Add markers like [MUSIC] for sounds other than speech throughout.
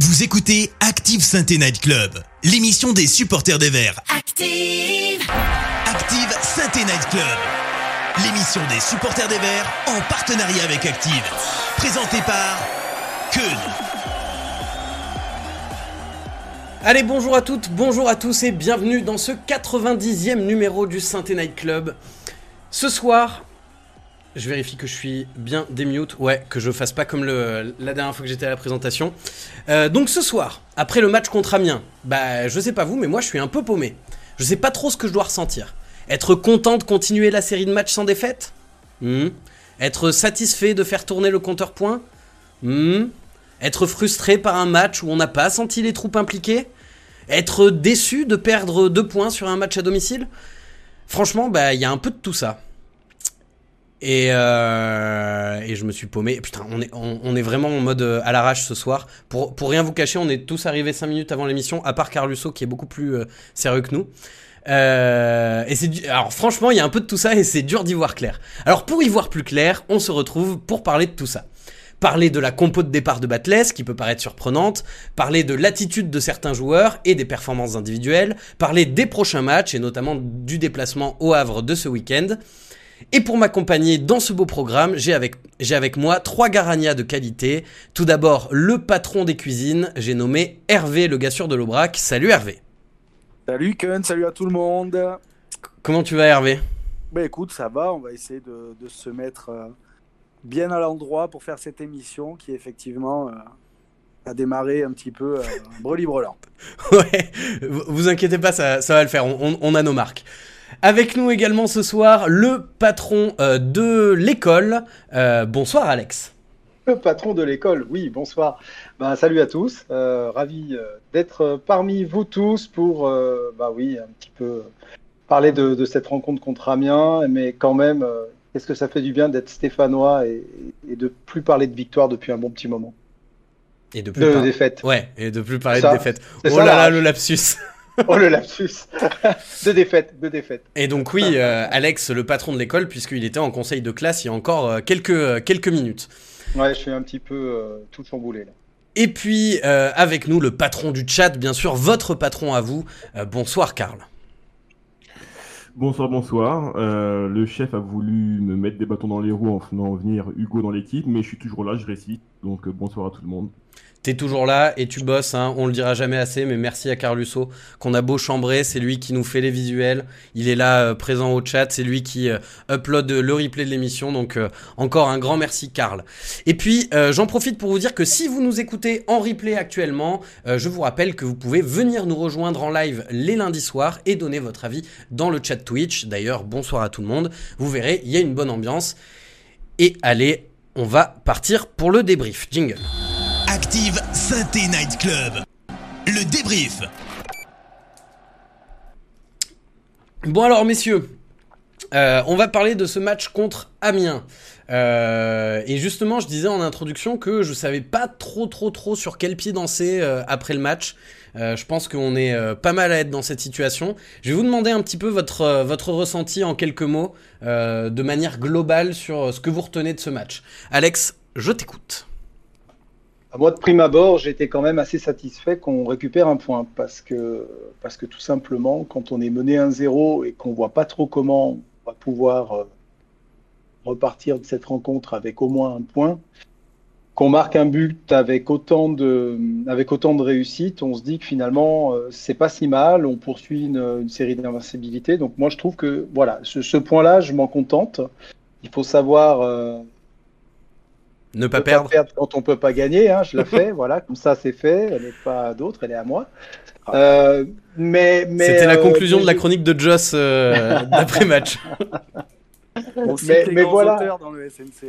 Vous écoutez Active Sainte Night Club, l'émission des supporters des Verts. Active, Active Sainte Night Club, l'émission des supporters des Verts en partenariat avec Active. Présentée par Keun. Allez, bonjour à toutes, bonjour à tous et bienvenue dans ce 90e numéro du Sainte Night Club. Ce soir, je vérifie que je suis bien démute, ouais, que je fasse pas comme la dernière fois que j'étais à la présentation. Euh, donc ce soir, après le match contre Amiens, bah je sais pas vous, mais moi je suis un peu paumé. Je sais pas trop ce que je dois ressentir. Être content de continuer la série de matchs sans défaite? Hmm. Être satisfait de faire tourner le compteur point? Hmm. Être frustré par un match où on n'a pas senti les troupes impliquées? Être déçu de perdre deux points sur un match à domicile? Franchement, bah il y a un peu de tout ça. Et, euh, et je me suis paumé. Putain, on est, vraiment en mode euh, à l'arrache ce soir. Pour, rien vous cacher, on est tous arrivés 5 minutes avant l'émission, à part Carlusso qui est beaucoup plus euh, sérieux que nous. Et c'est alors franchement, il y a un peu de tout ça et c'est dur d'y voir clair. Alors pour y voir plus clair, on se retrouve pour parler de tout ça. Parler de la compo de départ de Batles, qui peut paraître surprenante, parler de l'attitude de certains joueurs et des performances individuelles, parler des prochains matchs et notamment du déplacement au Havre de ce week-end. Et pour m'accompagner dans ce beau programme, j'ai avec, j'ai avec moi trois Garania de qualité. Tout d'abord, le patron des cuisines, j'ai nommé Hervé, le gars sûr de l'Aubrac. Salut Hervé. Salut Ken, salut à tout le monde. Comment tu vas Hervé? Bah écoute, ça va, on va essayer de, de se mettre euh, bien à l'endroit pour faire cette émission qui effectivement euh, a démarré un petit peu euh, breli-brelant. [LAUGHS] Ouais, vous vous inquiétez pas, ça, ça va le faire, on, on- on a nos marques. Avec nous également ce soir, le patron euh, de l'école. Euh, bonsoir Alex. Le patron de l'école, oui, bonsoir. Ben, salut à tous, euh, ravi d'être parmi vous tous pour, bah oui, un petit peu parler de, de cette rencontre contre Amiens, mais quand même, qu'est-ce que ça fait du bien d'être stéphanois et, et de plus parler de victoire depuis un bon petit moment? Et de plus De par- défaite. Ouais, et de plus parler Ça, de défaite. Oh ça, là là, le lapsus. [LAUGHS] Oh le lapsus De défaite, de défaite. Et donc oui, euh, Alex, le patron de l'école, puisqu'il était en conseil de classe il y a encore euh, quelques, euh, quelques minutes. Ouais, je suis un petit peu euh, tout chamboulé là. Et puis euh, avec nous, le patron du chat, bien sûr, votre patron à vous. Euh, bonsoir Karl. Bonsoir, bonsoir. Euh, le chef a voulu me mettre des bâtons dans les roues en faisant venir Hugo dans l'équipe, mais je suis toujours là, je récite. Donc euh, bonsoir à tout le monde. T'es toujours là et tu bosses, hein, on le dira jamais assez, mais merci à Carlusso qu'on a beau chambrer, c'est lui qui nous fait les visuels, il est là euh, présent au chat, c'est lui qui euh, upload le replay de l'émission, donc euh, encore un grand merci Karl. Et puis j'en profite pour vous dire que si vous nous écoutez en replay actuellement, je vous rappelle que vous pouvez venir nous rejoindre en live les lundis soirs et donner votre avis dans le chat Twitch. D'ailleurs, bonsoir à tout le monde, vous verrez, il y a une bonne ambiance. Et allez, on va partir pour le débrief. Jingle. Active Sainte Night Club, le débrief. Bon alors messieurs, euh, on va parler de ce match contre Amiens. Euh, et justement, je disais en introduction que je savais pas trop trop trop sur quel pied danser euh, après le match. Je pense qu'on est pas mal à être dans cette situation. Je vais vous demander un petit peu votre, votre ressenti en quelques mots, de manière globale sur ce que vous retenez de ce match. Alex, je t'écoute. Moi, de prime abord, j'étais quand même assez satisfait qu'on récupère un point parce que, parce que tout simplement, quand on est mené 1-0 et qu'on voit pas trop comment on va pouvoir euh, repartir de cette rencontre avec au moins un point, qu'on marque un but avec autant de, avec autant de réussite, on se dit que finalement, euh, c'est pas si mal, on poursuit une, série d'invincibilité. Donc moi, je trouve que voilà, ce, ce point-là, je m'en contente. Il faut savoir euh, Ne pas ne perdre. quand on peut pas gagner. Hein, je la fais, [LAUGHS] voilà, comme ça c'est fait. Elle n'est pas d'autre, elle est à moi. Euh, mais, mais C'était la euh, conclusion mais de la chronique de Joss euh, [LAUGHS] d'après-match. On cite Mais- les mais voilà. dans le SNC.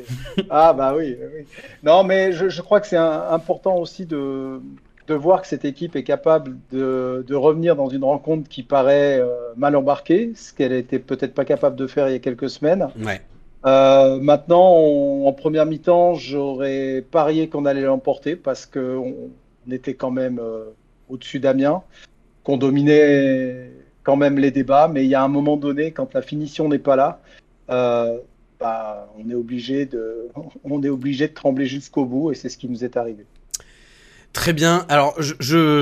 Ah bah oui, oui. Non, mais je, je crois que c'est important aussi de, de voir que cette équipe est capable de, de revenir dans une rencontre qui paraît euh, mal embarquée, ce qu'elle était peut-être pas capable de faire il y a quelques semaines. Ouais. Euh, maintenant, on- en première mi-temps, j'aurais parié qu'on allait l'emporter parce qu'on on était quand même euh, au-dessus d'Amiens, qu'on dominait quand même les débats, mais il y a un moment donné, quand la finition n'est pas là, euh, bah, on est obligé de, [LAUGHS] on est obligé de trembler jusqu'au bout et c'est ce qui nous est arrivé. Très bien. Alors, je,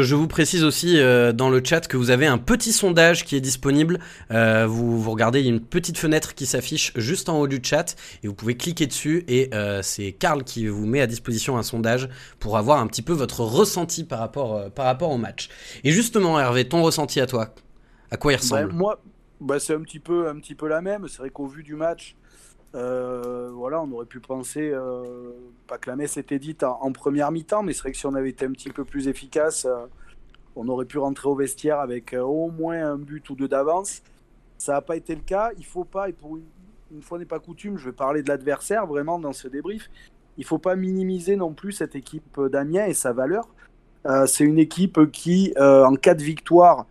je, vous précise aussi euh, dans le chat que vous avez un petit sondage qui est disponible. Euh, vous, vous regardez, il y a une petite fenêtre qui s'affiche juste en haut du chat et vous pouvez cliquer dessus et euh, c'est Karl qui vous met à disposition un sondage pour avoir un petit peu votre ressenti par rapport, par rapport au match. Et justement, Hervé, ton ressenti à toi, à quoi il ressemble? ben, Moi, bah, c'est un petit peu, un petit peu la même. C'est vrai qu'au vu du match, euh, voilà, on aurait pu penser, euh, pas que la messe était dite en, première mi-temps, mais c'est vrai que si on avait été un petit peu plus efficace, euh, on aurait pu rentrer au vestiaire avec au moins un but ou deux d'avance. Ça n'a pas été le cas. Il faut pas, et pour une, fois n'est pas coutume, je vais parler de l'adversaire vraiment dans ce débrief. Il faut pas minimiser non plus cette équipe d'Amiens et sa valeur. c'est une équipe qui, en cas de victoire,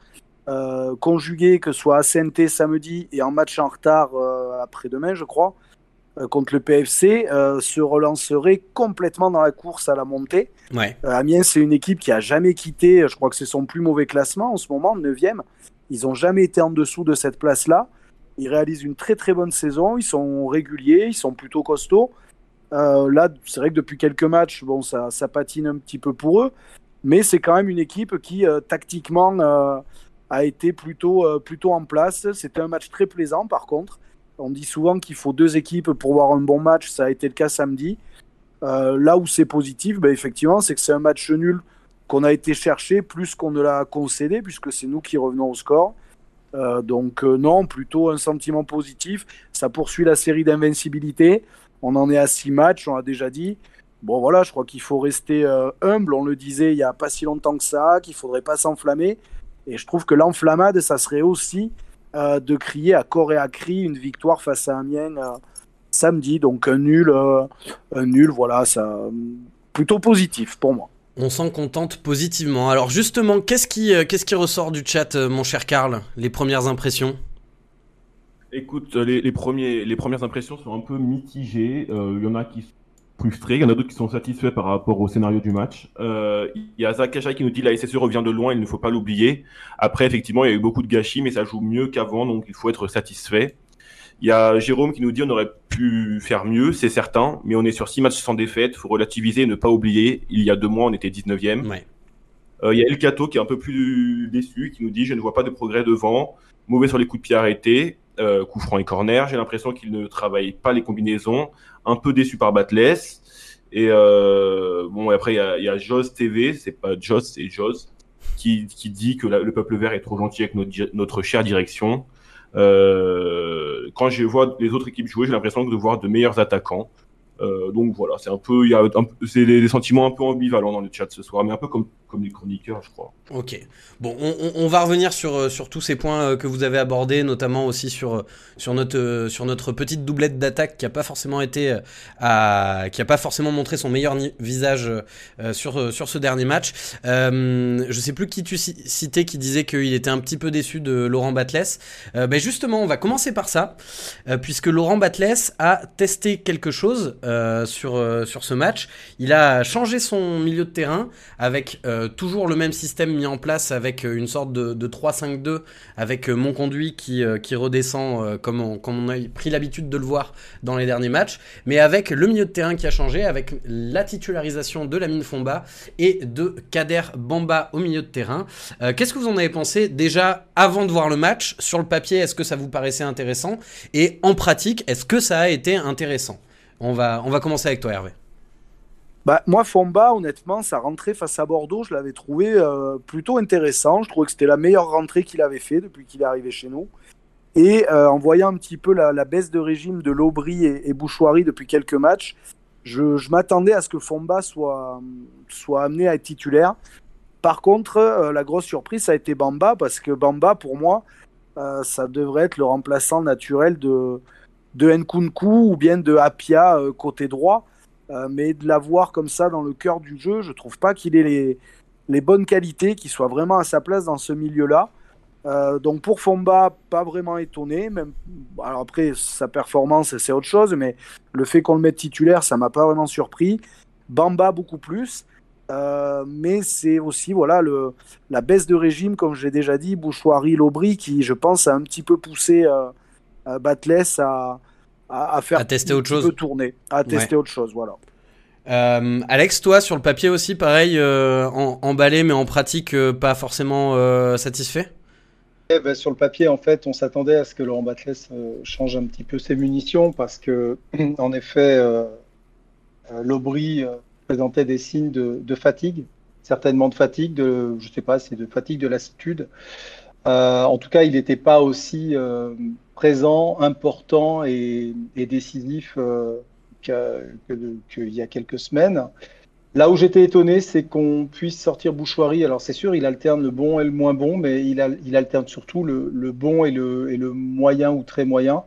conjuguée, que ce soit à Saint-Étienne samedi et en match en retard après-demain, je crois, contre le PFC euh, se relancerait complètement dans la course à la montée. Ouais. Euh, Amiens, c'est une équipe qui a jamais quitté, je crois que c'est son plus mauvais classement en ce moment, 9e. Ils n'ont jamais été en dessous de cette place-là. Ils réalisent une très très bonne saison, ils sont réguliers, ils sont plutôt costauds. là, c'est vrai que depuis quelques matchs, bon, ça, ça, patine un petit peu pour eux, mais c'est quand même une équipe qui, tactiquement, a été plutôt, plutôt en place. C'était un match très plaisant, par contre. On dit souvent qu'il faut deux équipes pour voir un bon match. Ça a été le cas samedi. Euh, là où c'est positif, ben effectivement, c'est que c'est un match nul qu'on a été chercher plus qu'on ne l'a concédé, puisque c'est nous qui revenons au score. Euh, donc euh, non, plutôt un sentiment positif. Ça poursuit la série d'invincibilité. On en est à six matchs, on a déjà dit. Bon voilà, je crois qu'il faut rester humble. On le disait il n'y a pas si longtemps que ça, qu'il faudrait pas s'enflammer. Et je trouve que l'enflammade, ça serait aussi euh, de crier à corps et à cri une victoire face à Amiens euh, samedi. Donc un nul, euh, un nul, voilà, ça plutôt positif pour moi. On s'en contente positivement. Alors justement, qu'est-ce qui, qu'est-ce qui ressort du chat, mon cher Karl? Les premières impressions? Écoute, les, premiers, les premières impressions sont un peu mitigées. Il y en a qui frustrés. Il y en a d'autres qui sont satisfaits par rapport au scénario du match. Euh, il y a Zach qui nous dit la SSE revient de loin, il ne faut pas l'oublier. Après, effectivement, il y a eu beaucoup de gâchis, mais ça joue mieux qu'avant, donc il faut être satisfait. Il y a Jérôme qui nous dit on aurait pu faire mieux, c'est certain, mais on est sur six matchs sans défaite. Il faut relativiser et ne pas oublier. Il y a deux mois, on était 19e. Ouais. Euh, il y a El Cato qui est un peu plus déçu, qui nous dit je ne vois pas de progrès devant, mauvais sur les coups de pied arrêtés, euh, coup franc et corner. J'ai l'impression qu'il ne travaille pas les combinaisons un peu déçu par Batless. Et euh, bon, après, il y a, Joss TV, c'est pas Joss, c'est Joss, qui, qui dit que le peuple vert est trop gentil avec notre, notre chère direction. Euh, quand je vois les autres équipes jouer, j'ai l'impression de voir de meilleurs attaquants. Euh, donc voilà, c'est un peu, il y a c'est des, sentiments un peu ambivalents dans le chat ce soir, mais un peu comme comme les chroniqueurs, je crois. Ok. Bon, on, va revenir sur, euh, sur tous ces points euh, que vous avez abordés, notamment aussi sur, sur, notre, sur notre petite doublette d'attaque qui a pas forcément été qui a pas forcément montré son meilleur visage sur, sur ce dernier match. Euh, je sais plus qui tu citais qui disait qu'il était un petit peu déçu de Laurent Batles. ben justement, on va commencer par ça, puisque Laurent Batles a testé quelque chose euh, sur, euh, sur ce match. Il a changé son milieu de terrain avec euh, toujours le même système mis en place avec une sorte de, de 3-5-2 avec mon conduit qui, qui redescend comme on, comme on a pris l'habitude de le voir dans les derniers matchs, mais avec le milieu de terrain qui a changé, avec la titularisation de Lamine Fomba et de Kader Bamba au milieu de terrain. Qu'est-ce que vous en avez pensé déjà avant de voir le match? Sur le papier, est-ce que ça vous paraissait intéressant? Et en pratique, est-ce que ça a été intéressant? On va, on va commencer avec toi, Hervé. Bah, moi, Fomba, honnêtement, sa rentrée face à Bordeaux, je l'avais trouvé euh, plutôt intéressant. Je trouvais que c'était la meilleure rentrée qu'il avait fait depuis qu'il est arrivé chez nous. Et euh, en voyant un petit peu la, baisse de régime de Lobry et, et Bouchoirie depuis quelques matchs, je, m'attendais à ce que Fomba soit, soit amené à être titulaire. Par contre, euh, la grosse surprise, ça a été Bamba, parce que Bamba, pour moi, ça devrait être le remplaçant naturel de, de Nkunku ou bien de Apia euh, côté droit. Euh, mais de l'avoir comme ça dans le cœur du jeu, je trouve pas qu'il ait les, bonnes qualités, qu'il soit vraiment à sa place dans ce milieu-là. Euh, donc pour Fomba, pas vraiment étonné. Même, alors après, sa performance, c'est autre chose, mais le fait qu'on le mette titulaire, ça m'a pas vraiment surpris. Bamba, beaucoup plus. mais c'est aussi voilà la baisse de régime, comme j'ai déjà dit, Bouchoirie, Lobry, qui je pense a un petit peu poussé Batless à, à, faire à tester autre chose, tourner, à tester autre chose, voilà. Euh, Alex, toi, sur le papier aussi, pareil, euh, emballé, mais en pratique, euh, pas forcément satisfait? Eh ben, Sur le papier, en fait, on s'attendait à ce que Laurent Batles change un petit peu ses munitions parce que, [CLEARS THROAT] en effet, l'Aubry présentait des signes de, fatigue, certainement de fatigue, de, je sais pas, c'est de fatigue, de lassitude. En tout cas, il n'était pas aussi présent, important et, et décisif qu'il y a quelques semaines. Là où j'étais étonné, c'est qu'on puisse sortir Bouchoirie. Alors c'est sûr, il alterne le bon et le moins bon, mais il, il alterne surtout le, bon et le, et le, moyen ou très moyen.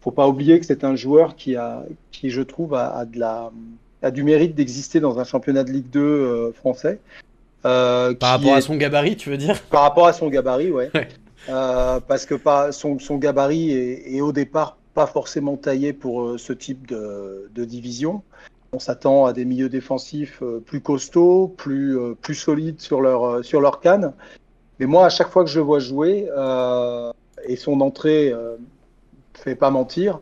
Faut pas oublier que c'est un joueur qui a, qui je trouve a, de la, a du mérite d'exister dans un championnat de Ligue 2 euh, français. Euh, par rapport à son gabarit, tu veux dire Par rapport à son gabarit, ouais. Euh, parce que pas, son, son gabarit est, est, au départ pas forcément taillé pour euh, ce type de, division. On s'attend à des milieux défensifs plus costauds, plus, plus solides sur leur, sur leur canne. Mais moi, à chaque fois que je le vois jouer, et son entrée ne fait pas mentir,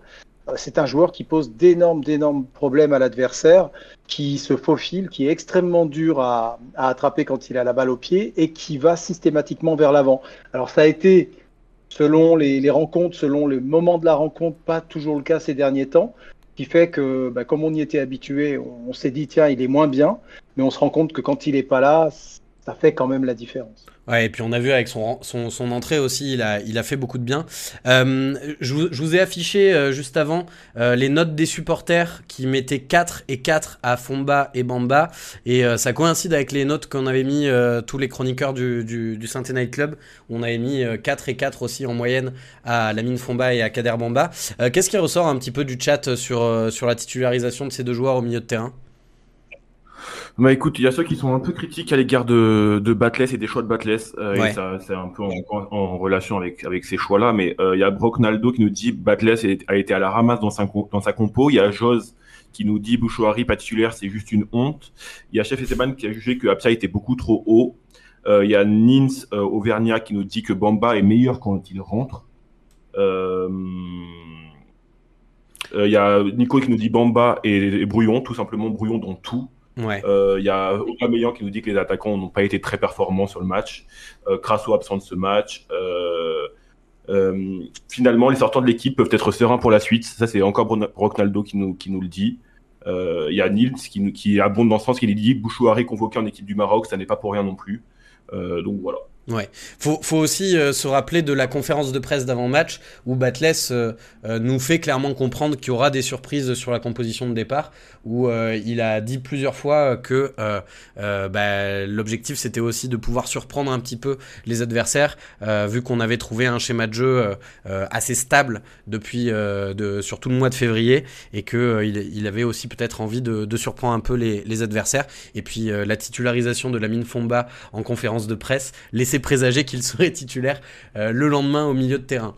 c'est un joueur qui pose d'énormes, d'énormes problèmes à l'adversaire, qui se faufile, qui est extrêmement dur à, à, attraper quand il a la balle au pied et qui va systématiquement vers l'avant. Alors ça a été selon les, rencontres, selon le moment de la rencontre, pas toujours le cas ces derniers temps, qui fait que, bah, comme on y était habitué, on s'est dit, tiens, il est moins bien, mais on se rend compte que quand il n'est pas là, ça fait quand même la différence. Ouais, et puis on a vu avec son, entrée aussi, il a, fait beaucoup de bien. Euh, je, vous, ai affiché euh, juste avant euh, les notes des supporters qui mettaient 4 et 4 à Fomba et Bamba. Et ça coïncide avec les notes qu'on avait mis tous les chroniqueurs du, du, Saint Night Club. On avait mis 4 et 4 aussi en moyenne à Lamine Fomba et à Kader Bamba. Qu'est-ce qui ressort un petit peu du chat sur la titularisation de ces deux joueurs au milieu de terrain? Bah écoute, il y a ceux qui sont un peu critiques à l'égard de, de Batless et des choix de Batless. Euh, c'est un peu en, en, relation avec, avec ces choix-là. Mais euh, il y a Brock Naldo qui nous dit Batless a été à la ramasse dans sa, dans sa compo. Il y a Jose qui nous dit Bouchouari pas titulaire, c'est juste une honte. Il y a Chef Esteban qui a jugé que Apia était beaucoup trop haut. Euh, il y a Nins Auvergnat qui nous dit que Bamba est meilleur quand il rentre. Euh, il y a Nico qui nous dit Bamba et, et Brouillon, tout simplement Brouillon dans tout. Il euh, y a Aubameyang qui nous dit que les attaquants n'ont pas été très performants sur le match. Euh, Crasso absent de ce match. Euh, euh, finalement, les sortants de l'équipe peuvent être sereins pour la suite. Ça, c'est encore Ronaldo qui nous, qui nous le dit. Il y a Nils qui, qui abonde dans ce sens qu'il dit Bouchouari convoqué en équipe du Maroc, ça n'est pas pour rien non plus. Donc voilà. Ouais, faut, faut aussi euh, se rappeler de la conférence de presse d'avant-match où Batles euh, euh, nous fait clairement comprendre qu'il y aura des surprises sur la composition de départ, où il a dit plusieurs fois que bah, l'objectif c'était aussi de pouvoir surprendre un petit peu les adversaires, vu qu'on avait trouvé un schéma de jeu assez stable depuis de, sur tout le mois de février, et que il, avait aussi peut-être envie de, surprendre un peu les, les adversaires. Et puis la titularisation de la mine Fomba en conférence de presse, les présager qu'il serait titulaire euh, le lendemain au milieu de terrain.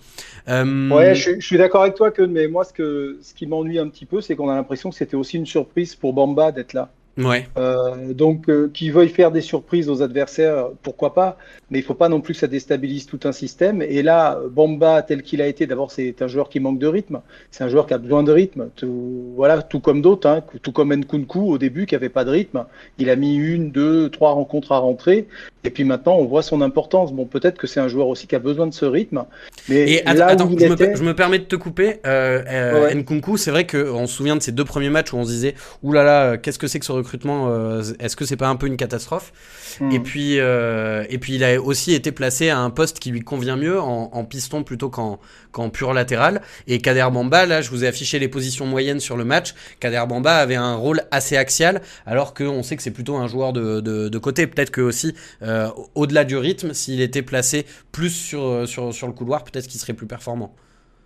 Euh, ouais, je, suis d'accord avec toi, que mais moi, ce, que, ce qui m'ennuie un petit peu, c'est qu'on a l'impression que c'était aussi une surprise pour Bamba d'être là. Ouais. Euh, donc, euh, qui veuille faire des surprises aux adversaires, pourquoi pas, mais il faut pas non plus que ça déstabilise tout un système. Et là, Bamba, tel qu'il a été, d'abord, c'est un joueur qui manque de rythme. C'est un joueur qui a besoin de rythme. Tout, voilà, tout comme d'autres, hein, tout comme Nkunku au début, qui avait pas de rythme. Il a mis une, deux, trois rencontres à rentrer. Et puis maintenant, on voit son importance. Bon, peut-être que c'est un joueur aussi qui a besoin de ce rythme. Mais Et attends, je, me, je, me, permets de te couper. Euh, ouais. Nkunku, c'est vrai qu'on se souvient de ces deux premiers matchs où on se disait, oulala, là là, qu'est-ce que c'est que ce recrutement euh, Est-ce que c'est pas un peu une catastrophe mmh. Et puis, euh, et puis, il a aussi été placé à un poste qui lui convient mieux, en, en piston plutôt qu'en qu'en pur latéral. Et Kader Bamba, là, je vous ai affiché les positions moyennes sur le match. Kader Bamba avait un rôle assez axial, alors qu'on sait que c'est plutôt un joueur de, de, de côté. Peut-être que aussi, euh, au-delà du rythme, s'il était placé plus sur, sur, sur le couloir, peut-être qu'il serait plus performant.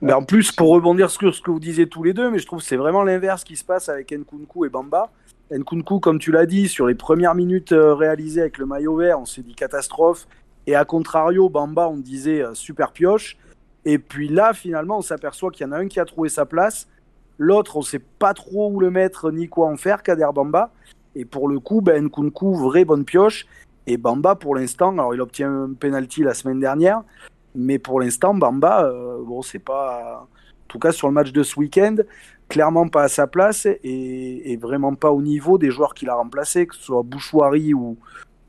Mais en plus, pour rebondir sur ce que vous disiez tous les deux, mais je trouve que c'est vraiment l'inverse qui se passe avec Nkunku et Bamba. Nkunku, comme tu l'as dit, sur les premières minutes euh, réalisées avec le maillot vert, on s'est dit catastrophe. Et à contrario, Bamba, on disait super pioche. Et puis là, finalement, on s'aperçoit qu'il y en a un qui a trouvé sa place, l'autre, on ne sait pas trop où le mettre ni quoi en faire, Kader Bamba. Et pour le coup, ben, Nkunku, vraie bonne pioche. Et Bamba, pour l'instant, alors il obtient un penalty la semaine dernière, mais pour l'instant, Bamba, euh, bon, c'est pas. En tout cas, sur le match de ce week-end, clairement pas à sa place et, vraiment pas au niveau des joueurs qu'il a remplacés, que ce soit Bouchouari ou,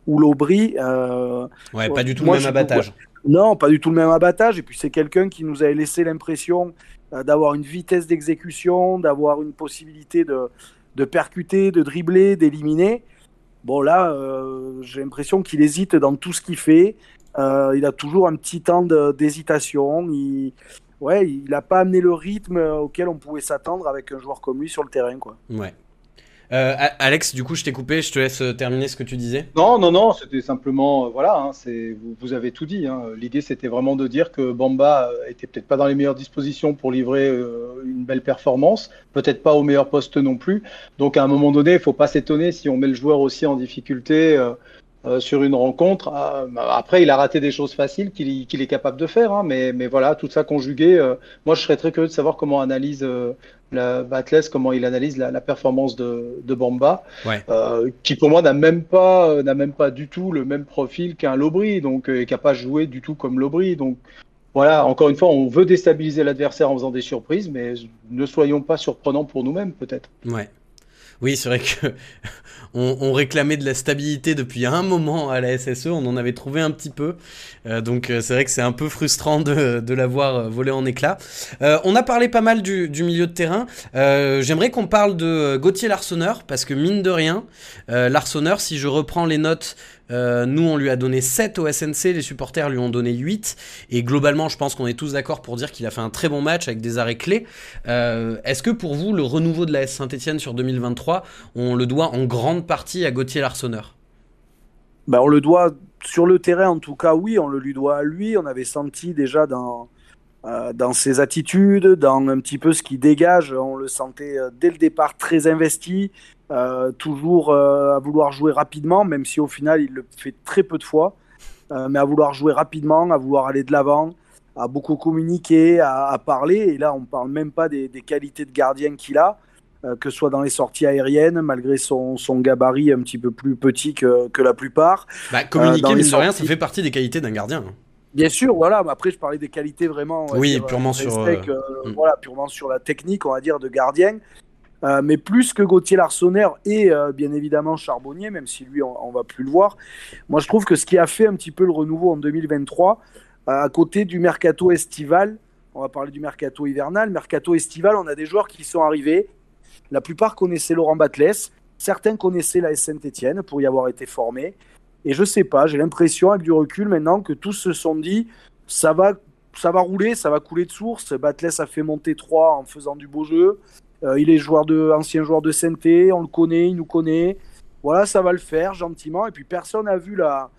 ou Lobry. Euh, ouais, pas du tout le même abattage. Non, pas du tout le même abattage. Et puis c'est quelqu'un qui nous avait laissé l'impression euh, d'avoir une vitesse d'exécution, d'avoir une possibilité de, de, percuter, de dribbler, d'éliminer. Bon là, euh, j'ai l'impression qu'il hésite dans tout ce qu'il fait. il a toujours un petit temps d'hésitation. Il ouais, il n'a pas amené le rythme auquel on pouvait s'attendre avec un joueur comme lui sur le terrain. Quoi. Ouais. Euh, Alex, du coup, je t'ai coupé, je te laisse euh, terminer ce que tu disais. Non, non, non, c'était simplement, euh, voilà, hein, c'est, vous, avez tout dit. Hein. L'idée, c'était vraiment de dire que Bamba était peut-être pas dans les meilleures dispositions pour livrer une belle performance, peut-être pas au meilleur poste non plus. Donc, à un moment donné, il faut pas s'étonner si on met le joueur aussi en difficulté. Euh, sur une rencontre. Ah, après, il a raté des choses faciles qu'il est capable de faire, hein, mais, mais, voilà, tout ça conjugué. Euh, moi, je serais très curieux de savoir comment analyse euh, la Batles, comment il analyse la, la performance de, de Bamba, qui pour moi n'a même pas n'a même pas du tout le même profil qu'un Lobry, donc et qui n'a pas joué du tout comme Lobry. Donc voilà, encore une fois, on veut déstabiliser l'adversaire en faisant des surprises, mais ne soyons pas surprenants pour nous-mêmes, peut-être. Ouais. Oui, c'est vrai que [LAUGHS] on, réclamait de la stabilité depuis un moment à la SSE, on en avait trouvé un petit peu, euh, donc euh, c'est vrai que c'est un peu frustrant de, l'avoir euh, volé en éclats. on a parlé pas mal du, milieu de terrain, j'aimerais qu'on parle de Gauthier Larsonneur, parce que mine de rien, Larsonneur, si je reprends les notes euh, nous, on lui a donné 7 au SNC, les supporters lui ont donné 8. Et globalement, je pense qu'on est tous d'accord pour dire qu'il a fait un très bon match avec des arrêts clés. Euh, est-ce que pour vous, le renouveau de la S Saint-Etienne sur 2023, on le doit en grande partie à Gauthier Larsonneur? Ben, On le doit sur le terrain, en tout cas, oui, on le lui doit à lui. On avait senti déjà dans, euh, dans ses attitudes, dans un petit peu ce qu'il dégage, on le sentait dès le départ très investi, euh, toujours euh, à vouloir jouer rapidement, même si au final il le fait très peu de fois, euh, mais à vouloir jouer rapidement, à vouloir aller de l'avant, à beaucoup communiquer, à, parler. Et là, on ne parle même pas des, qualités de gardien qu'il a, que ce soit dans les sorties aériennes, malgré son, son gabarit un petit peu plus petit que, que la plupart. Bah, communiquer, mine de rien, ça fait partie des qualités d'un gardien. Hein. Bien sûr, voilà. Mais après, je parlais des qualités vraiment. Oui, purement sur. Mm. Voilà, purement sur la technique, on va dire, de gardien. Euh, mais plus que Gauthier Larsonneur et euh, bien évidemment Charbonnier, même si lui on, va plus le voir. Moi je trouve que ce qui a fait un petit peu le renouveau en 2023, euh, à côté du mercato estival, on va parler du mercato hivernal, mercato estival, on a des joueurs qui sont arrivés. La plupart connaissaient Laurent Batles, certains connaissaient la Saint-Etienne pour y avoir été formés. Et je sais pas, j'ai l'impression avec du recul maintenant que tous se sont dit ça va, ça va rouler, ça va couler de source. Batles a fait monter 3 en faisant du beau jeu. Euh, il est joueur de, ancien joueur de Sainté, on le connaît, il nous connaît. Voilà, ça va le faire gentiment. Et puis personne n'a vu la,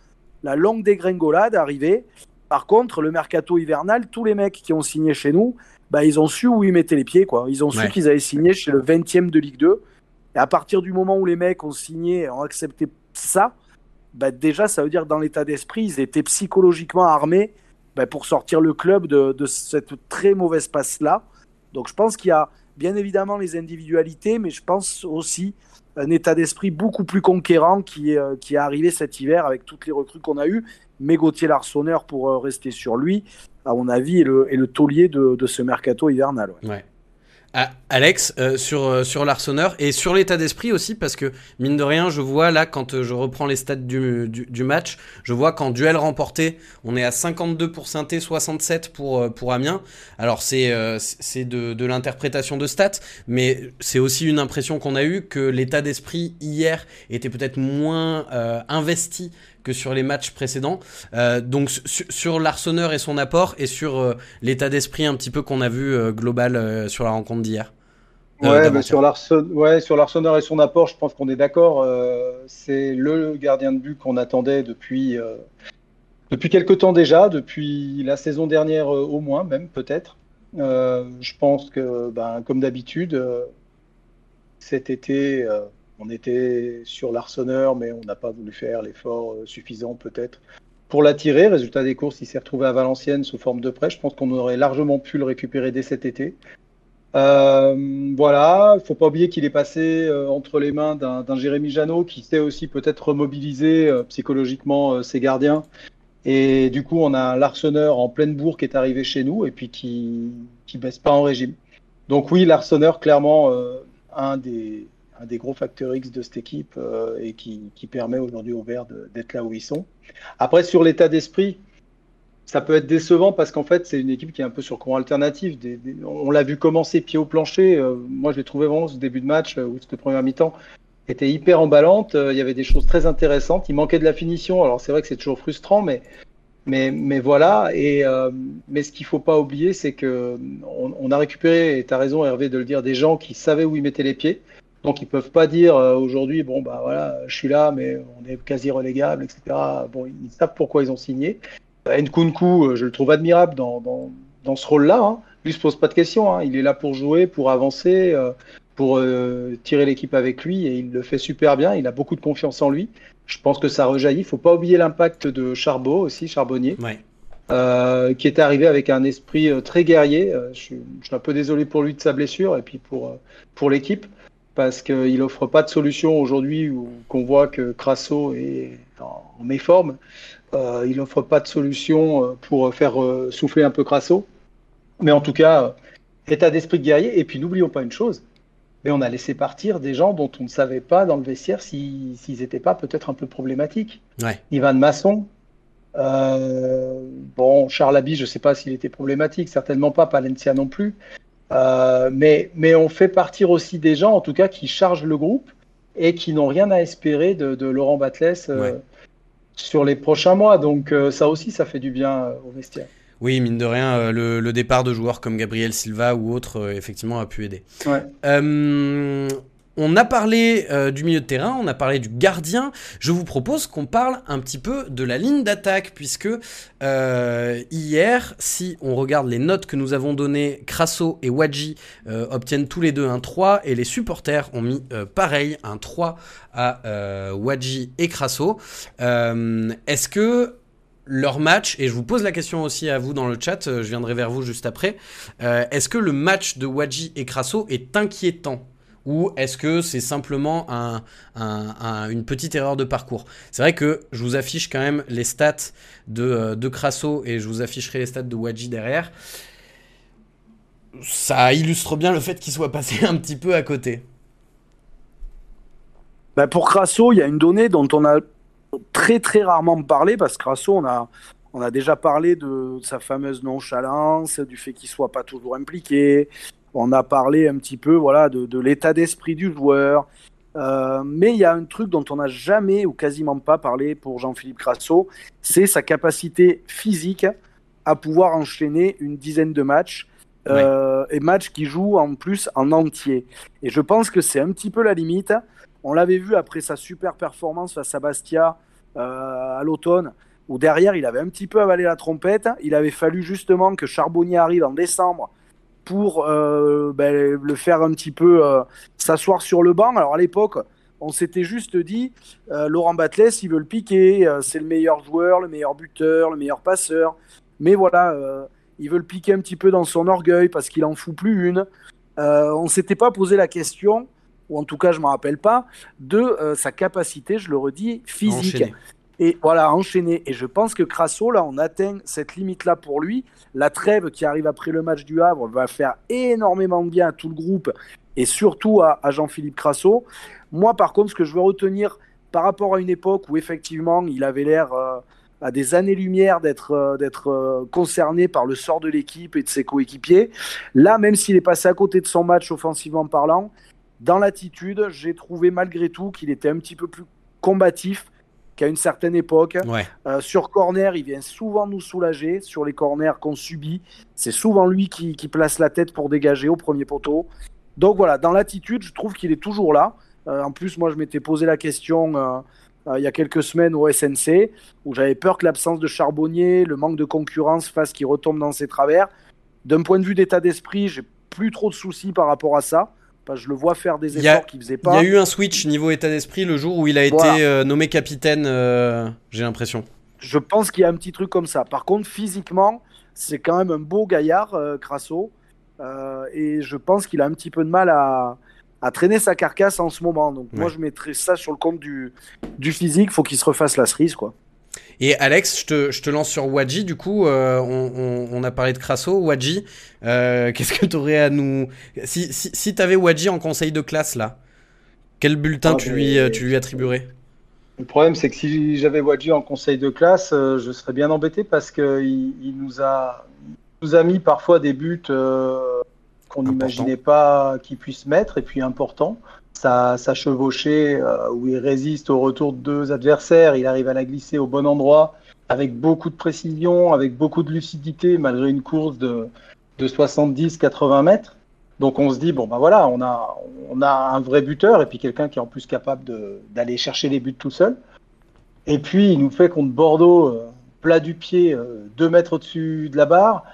la longue dégringolade arriver. Par contre, le mercato hivernal, tous les mecs qui ont signé chez nous, bah, ils ont su où ils mettaient les pieds. Quoi. Ils ont su qu'ils avaient signé chez le 20e de Ligue 2. Et à partir du moment où les mecs ont signé, ont accepté ça, bah, déjà, ça veut dire dans l'état d'esprit, ils étaient psychologiquement armés bah, pour sortir le club de, cette très mauvaise passe-là. Donc je pense qu'il y a, bien évidemment les individualités, mais je pense aussi un état d'esprit beaucoup plus conquérant qui, euh, qui est arrivé cet hiver avec toutes les recrues qu'on a eues. Mais Gauthier Larsonneur, pour euh, rester sur lui, à mon avis, est le, le taulier de, de, ce mercato hivernal. ouais. Alex, euh, sur, euh, sur l'Arseneur et sur l'état d'esprit aussi, parce que mine de rien, je vois là, quand euh, je reprends les stats du, match, je vois qu'en duel remporté, on est à 52 pour saint 67 pour, pour Amiens. Alors, c'est de l'interprétation de stats, mais c'est aussi une impression qu'on a eue que l'état d'esprit hier était peut-être moins investi que sur les matchs précédents. Euh, donc sur l'Arseneur et son apport et sur euh, l'état d'esprit un petit peu qu'on a vu euh, global sur la rencontre d'hier. Ouais, sur l'Arseneur et son apport, je pense qu'on est d'accord. c'est le gardien de but qu'on attendait depuis, depuis quelques temps déjà, depuis la saison dernière au moins, même peut-être. je pense que, ben, comme d'habitude, cet été, on était sur l'Arseneur, mais on n'a pas voulu faire l'effort euh, suffisant peut-être pour l'attirer. Résultat des courses, il s'est retrouvé à Valenciennes sous forme de prêt. Je pense qu'on aurait largement pu le récupérer dès cet été. Euh, voilà, il faut pas oublier qu'il est passé euh, entre les mains d'un Jérémy Janot qui sait aussi peut-être remobiliser psychologiquement ses gardiens. Et du coup, on a l'Arseneur en pleine bourre qui est arrivé chez nous et puis qui qui baisse pas en régime. donc oui, l'Arseneur, clairement, un des, un des gros facteurs X de cette équipe et qui, qui permet aujourd'hui aux Verts d'être là où ils sont. Après, sur l'état d'esprit, ça peut être décevant parce qu'en fait, c'est une équipe qui est un peu sur courant alternatif. on l'a vu commencer pied au plancher. Euh, moi, je l'ai trouvé vraiment ce début de match euh, ou cette première mi-temps était hyper emballante. Euh, il y avait des choses très intéressantes. Il manquait de la finition. Alors, c'est vrai que c'est toujours frustrant, mais, mais, mais voilà. Et, mais ce qu'il faut pas oublier, c'est que on, a récupéré, et tu as raison, Hervé, de le dire, des gens qui savaient où ils mettaient les pieds. Donc, ils peuvent pas dire aujourd'hui, bon, bah voilà, je suis là, mais on est quasi relégable, etc. Bon, ils savent pourquoi ils ont signé. Nkunku, euh, je le trouve admirable dans, dans, ce rôle-là. Hein. Lui se pose pas de questions. Hein. Il est là pour jouer, pour avancer, euh, pour euh, tirer l'équipe avec lui et il le fait super bien. Il a beaucoup de confiance en lui. Je pense que ça rejaillit. Il faut pas oublier l'impact de Charbot aussi, Charbonnier, qui est arrivé avec un esprit très guerrier. Je suis, je, suis, un peu désolé pour lui de sa blessure et puis pour, pour l'équipe parce qu'il offre pas de solution aujourd'hui qu'on voit que Crasso est en méforme. Euh, il n'offre pas de solution euh, pour faire euh, souffler un peu Crasso. Mais en tout cas, état d'esprit de guerrier. Et puis n'oublions pas une chose, mais on a laissé partir des gens dont on ne savait pas dans le vestiaire s'ils n'étaient pas peut-être un peu problématiques. Ouais. Ivan Masson, bon, Charles Abbey, je ne sais pas s'il était problématique, certainement pas, Palencia non plus. Mais, mais on fait partir aussi des gens, en tout cas, qui chargent le groupe et qui n'ont rien à espérer de, Laurent Batles sur les prochains mois. Donc euh, ça aussi, ça fait du bien euh, au vestiaire. Oui, mine de rien, euh, le, départ de joueurs comme Gabriel Silva ou autres, effectivement, a pu aider. Ouais. On a parlé euh, du milieu de terrain, on a parlé du gardien. Je vous propose qu'on parle un petit peu de la ligne d'attaque, puisque euh, hier, si on regarde les notes que nous avons données, Crasso et Wadji euh, obtiennent tous les deux un 3, et les supporters ont mis pareil, un 3 à Wadji et Crasso. Est-ce que leur match, et je vous pose la question aussi à vous dans le chat, je viendrai vers vous juste après, est-ce que le match de Wadji et Crasso est inquiétant? Ou est-ce que c'est simplement une petite erreur de parcours? C'est vrai que je vous affiche quand même les stats de, euh, de Crasso et je vous afficherai les stats de Wadji derrière. Ça illustre bien le fait qu'il soit passé [LAUGHS] un petit peu à côté. Ben pour Crasso, il y a une donnée dont on a très très rarement parlé parce que Crasso, on a, on a déjà parlé de sa fameuse nonchalance, du fait qu'il soit pas toujours impliqué, on a parlé un petit peu voilà, de, l'état d'esprit du joueur. Euh, mais il y a un truc dont on n'a jamais ou quasiment pas parlé pour Jean-Philippe Crasso, c'est sa capacité physique à pouvoir enchaîner une dizaine de matchs. Euh, et matchs qui jouent en plus en entier. Et je pense que c'est un petit peu la limite. On l'avait vu après sa super performance face à Bastia euh, à l'automne, où derrière il avait un petit peu avalé la trompette. Il avait fallu justement que Charbonnier arrive en décembre pour euh, ben, le faire un petit peu euh, s'asseoir sur le banc. Alors à l'époque, on s'était juste dit, euh, Laurent Batles, il veut le piquer, c'est le meilleur joueur, le meilleur buteur, le meilleur passeur. Mais voilà, il veut le piquer un petit peu dans son orgueil parce qu'il en fout plus une. on s'était pas posé la question, ou en tout cas je ne me rappelle pas, de sa capacité, je le redis, physique. Et voilà, enchaîner. Et je pense que Crasso, là, on atteint cette limite-là pour lui. La trêve qui arrive après le match du Havre va faire énormément de bien à tout le groupe et surtout à, Jean-Philippe Crasso. Moi, par contre, ce que je veux retenir par rapport à une époque où effectivement il avait l'air euh, à des années-lumière d'être euh, euh, concerné par le sort de l'équipe et de ses coéquipiers. Là, même s'il est passé à côté de son match offensivement parlant, dans l'attitude, j'ai trouvé malgré tout qu'il était un petit peu plus combatif qu'à une certaine époque. Euh, sur corner, il vient souvent nous soulager. Sur les corners qu'on subit, c'est souvent lui qui, place la tête pour dégager au premier poteau. Donc voilà, dans l'attitude, je trouve qu'il est toujours là. Euh, en plus, moi, je m'étais posé la question euh, il y a quelques semaines au SNC, où j'avais peur que l'absence de Charbonnier, le manque de concurrence fasse qu'il retombe dans ses travers. D'un point de vue d'état d'esprit, j'ai plus trop de soucis par rapport à ça je le vois faire des efforts qu'il faisait pas. Il y a eu un switch niveau état d'esprit le jour où il a été euh, nommé capitaine, euh, j'ai l'impression. Je pense qu'il y a un petit truc comme ça. Par contre, physiquement, c'est quand même un beau gaillard, euh, Crasso. et je pense qu'il a un petit peu de mal à, traîner sa carcasse en ce moment. Donc moi, je mettrais ça sur le compte du, du physique. faut qu'il se refasse la cerise, quoi. Et Alex, je te, je te lance sur Wadji. Du coup, euh, on, on, on, a parlé de Crasso. Wadji, euh, [LAUGHS] qu'est-ce que tu aurais à nous. Si, si, si tu avais Wadji en conseil de classe, là, quel bulletin ah, tu, lui, tu lui attribuerais? Le problème, c'est que si j'avais Wadji en conseil de classe, euh, je serais bien embêté parce qu'il il nous, a, il nous a mis parfois des buts euh, qu'on n'imaginait pas qu'il puisse mettre et puis important sa, sa chevauchée euh, où il résiste au retour de deux adversaires, il arrive à la glisser au bon endroit avec beaucoup de précision, avec beaucoup de lucidité malgré une course de, de 70-80 mètres. Donc on se dit, bon ben voilà, on a, on a un vrai buteur et puis quelqu'un qui est en plus capable d'aller chercher les buts tout seul. Et puis il nous fait contre Bordeaux, euh, plat du pied, euh, deux mètres au-dessus de la barre.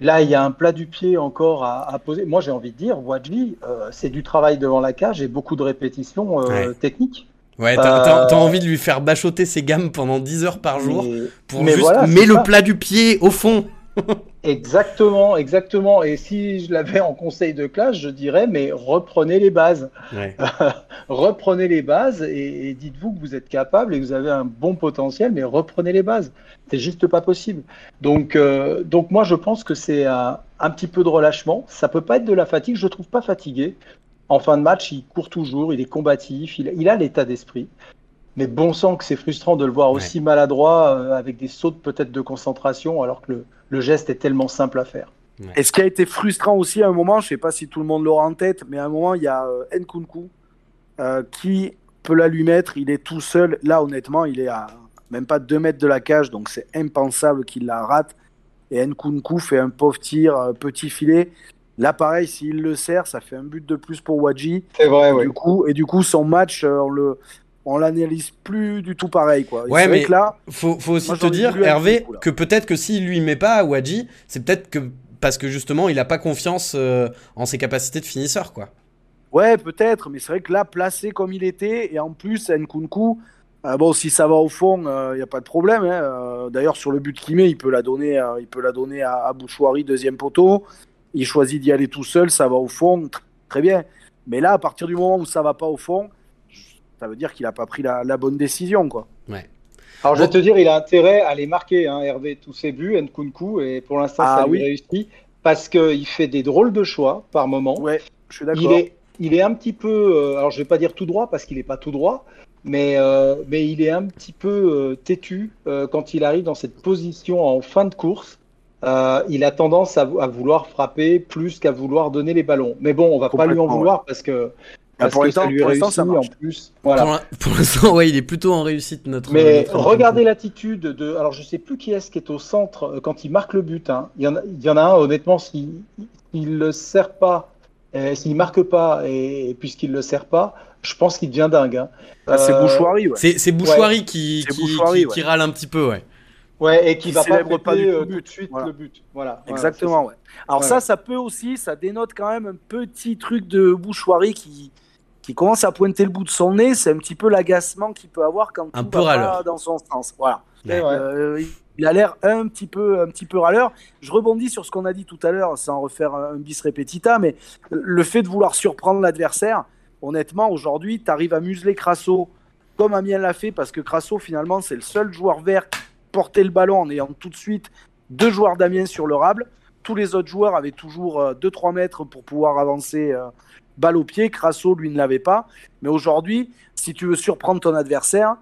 Là, il y a un plat du pied encore à, à poser. Moi, j'ai envie de dire, Wadji, euh, c'est du travail devant la cage et beaucoup de répétitions euh, Ouais. techniques. Ouais, t'as Euh, t'as envie de lui faire bachoter ses gammes pendant 10 heures par jour Mais- pour mais juste voilà, mets le ça. plat du pied au fond. [LAUGHS] Exactement, exactement. Et si je l'avais en conseil de classe, je dirais, mais reprenez les bases. Ouais. [LAUGHS] reprenez les bases et, et dites-vous que vous êtes capable et que vous avez un bon potentiel, mais reprenez les bases. C'est juste pas possible. Donc, euh, donc moi, je pense que c'est un, un petit peu de relâchement. Ça peut pas être de la fatigue. Je le trouve pas fatigué. En fin de match, il court toujours, il est combatif, il, il a l'état d'esprit. Mais bon sang que c'est frustrant de le voir aussi maladroit, euh, avec des sautes peut-être de concentration, alors que le, le geste est tellement simple à faire. Et ce qui a été frustrant aussi à un moment, je sais pas si tout le monde l'aura en tête, mais à un moment, il y a euh, Nkunku euh, qui peut la lui mettre. Il est tout seul. Là, honnêtement, il est à même pas 2 mètres de la cage, donc c'est impensable qu'il la rate. Et Nkunku fait un pauvre tir, euh, petit filet. Là, pareil, s'il le sert, ça fait un but de plus pour Wadji. C'est vrai, Et, du coup, et du coup, son match, euh, on le, on l'analyse plus du tout pareil, quoi. Et Ouais, mais- là, Faut, faut aussi Moi, te dire, Hervé, que peut-être que s'il lui met pas à Wadji, c'est peut-être que parce que justement il a pas confiance euh, en ses capacités de finisseur, quoi. Ouais, peut-être, mais c'est vrai que là, placé comme il était, et en plus, Nkunku, euh, bon, si ça va au fond, il n'y a pas de problème. hein. Euh, D'ailleurs, sur le but qu'il met, il peut la donner, euh, il peut la donner à, à Bouchouari, deuxième poteau. Il choisit d'y aller tout seul, ça va au fond, tr- très bien. Mais là, à partir du moment où ça va pas au fond, ça veut dire qu'il n'a pas pris la, la bonne décision, quoi. Alors, je vais te dire, il a intérêt à les marquer, hein, Hervé, tous ses buts, Nkunku, et pour l'instant, Ah ça lui oui. réussit, parce qu'il fait des drôles de choix par moment. Ouais, je suis il, d'accord. est, il est un petit peu, euh, alors je vais pas dire tout droit, parce qu'il n'est pas tout droit, mais, euh, mais il est un petit peu euh, têtu euh, quand il arrive dans cette position en fin de course. Euh, il a tendance à, à vouloir frapper plus qu'à vouloir donner les ballons. Mais bon, on va pas lui en vouloir parce que, parce pour l'instant- ça lui pour réussit l'instant, ça marche. en plus. Voilà. Pour l'in- Pour l'instant, ouais, il est plutôt en réussite notre. Mais notre- regardez l'attitude de. Alors, je sais plus qui est-ce qui est au centre euh, quand il marque le but. hein. Il, y en a, il y en a un, honnêtement, s'il ne le sert pas, euh, s'il marque pas, et, et puisqu'il le sert pas, je pense qu'il devient dingue. hein. Ah, c'est Euh, Bouchouari, ouais. C'est c'est Bouchouari qui, qui, Bouchouari, qui- ouais. qui râle un petit peu, ouais. Ouais, et qui Qui va pas pas du tout euh, le tout but. de suite Voilà. le but. Voilà. Voilà, Exactement, ouais. Alors Ouais. ça, ça peut aussi, ça dénote quand même un petit truc de Bouchouari qui, qui commence à pointer le bout de son nez. C'est un petit peu l'agacement qu'il peut avoir quand Un tout peu va pas dans son sens. Voilà. Euh, il a l'air un petit peu, un petit peu râleur. Je rebondis sur ce qu'on a dit tout à l'heure, sans refaire un bis repetita, mais le fait de vouloir surprendre l'adversaire, honnêtement, aujourd'hui, tu arrives à museler Crasso comme Amiens l'a fait, parce que Crasso, finalement, c'est le seul joueur vert qui portait le ballon en ayant tout de suite deux joueurs d'Amiens sur le rable. Tous les autres joueurs avaient toujours 2-3 mètres pour pouvoir avancer euh, balle au pied. Crasso, lui, ne l'avait pas. Mais aujourd'hui, si tu veux surprendre ton adversaire,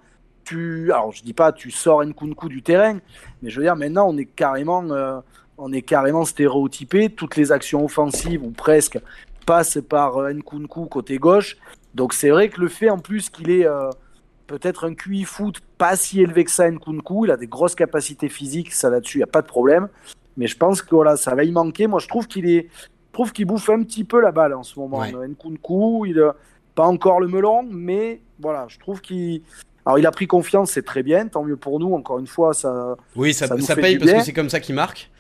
tu, alors je dis pas tu sors Nkunku du terrain, mais je veux dire maintenant on est carrément, euh, stéréotypé. Toutes les actions offensives ou presque passent par euh, Nkunku côté gauche. Donc c'est vrai que le fait en plus qu'il est euh, peut-être un QI foot pas si élevé que ça Nkunku, il a des grosses capacités physiques, ça là-dessus il y a pas de problème. Mais je pense que voilà ça va y manquer. Moi je trouve qu'il est, trouve qu'il bouffe un petit peu la balle en ce moment. Ouais. Euh, Nkunku, il a pas encore le melon, mais voilà je trouve qu'il alors il a pris confiance, c'est très bien, tant mieux pour nous. Encore une fois, ça, Oui, ça, Ça nous ça paye parce que c'est comme ça qu'il marque.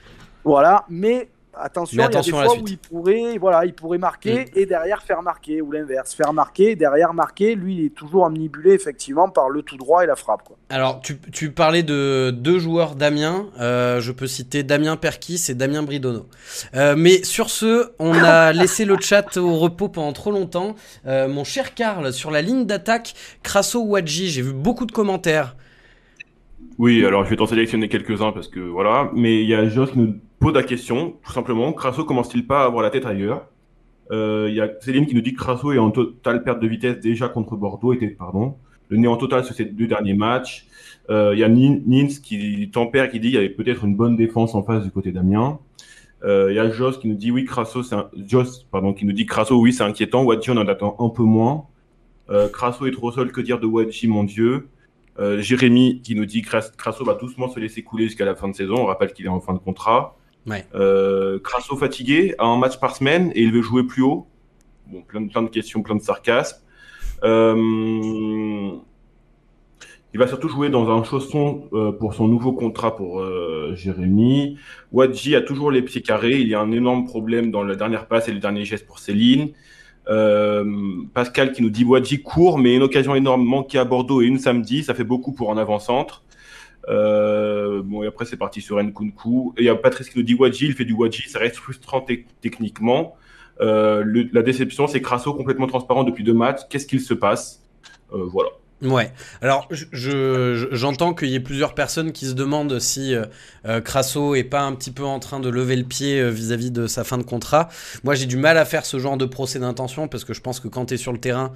voilà. Mais attention, Mais il y a des attention à la fois suite. où il pourrait, voilà, il pourrait marquer et derrière faire marquer, ou l'inverse, faire marquer, derrière marquer. Lui, il est toujours omnibulé effectivement par le tout droit et la frappe. Quoi. Alors, tu, tu parlais de deux joueurs d'Amiens. Euh, je peux citer Damien Perkis et Damien Bridono. Euh, mais sur ce, on a [LAUGHS] laissé le chat au repos pendant trop longtemps. Euh, mon cher Karl, sur la ligne d'attaque, Crasso Wadji, j'ai vu beaucoup de commentaires. Oui, alors je vais t'en sélectionner quelques-uns parce que voilà. Mais il y a Joss qui nous pose la question, tout simplement. Crasso commence-t-il pas à avoir la tête ailleurs? Euh, Il y a Céline qui nous dit que Crasso est en totale perte de vitesse déjà contre Bordeaux, était, pardon. Le nez en total sur ces deux derniers matchs. Euh, il y a Nins qui tempère, qui dit qu'il y avait peut-être une bonne défense en face du côté d'Amiens. Euh, il y a Joss qui nous dit oui, Crasso, c'est un... Joss, pardon, qui nous dit Crasso, oui, c'est inquiétant. Wadji, on en attend un peu moins. Crasso est trop seul, que dire de Wadji, mon Dieu? Jérémy qui nous dit Crasso va doucement se laisser couler jusqu'à la fin de saison. On rappelle qu'il est en fin de contrat. Ouais. Euh, Crasso fatigué, a un match par semaine et il veut jouer plus haut. Bon, plein, de questions, plein de sarcasme. Euh, il va surtout jouer dans un chausson euh, pour son nouveau contrat pour Jérémy. Wadji a toujours les pieds carrés. Il y a un énorme problème dans la dernière passe et le dernier geste pour Céline. Pascal qui nous dit Wadji court, mais une occasion énorme manquée à Bordeaux et une samedi, ça fait beaucoup pour un avant-centre. Euh, bon, et après, c'est parti sur Nkunku. Et il y a Patrice qui nous dit Wadji, il fait du Wadji, ça reste frustrant techniquement. Euh, la déception, c'est Crasso complètement transparent depuis deux matchs. Qu'est-ce qu'il se passe? Euh, Voilà. Ouais. Alors, je, j'entends qu'il y ait plusieurs personnes qui se demandent si euh, euh, Crasso est pas un petit peu en train de lever le pied euh, vis-à-vis de sa fin de contrat. Moi, j'ai du mal à faire ce genre de procès d'intention parce que je pense que quand tu es sur le terrain,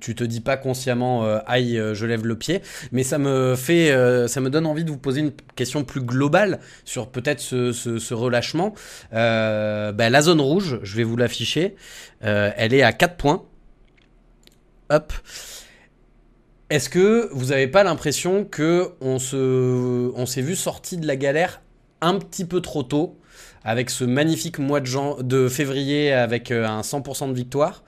tu te dis pas consciemment aïe, je lève le pied. Mais ça me fait, ça donne envie de vous poser une question plus globale sur peut-être ce, relâchement. Ben, la zone rouge, je vais vous l'afficher. elle est à 4 points. Est-ce que vous n'avez pas l'impression que on se, on s'est vu sorti de la galère un petit peu trop tôt avec ce magnifique mois de, de février avec euh, un 100% de victoire?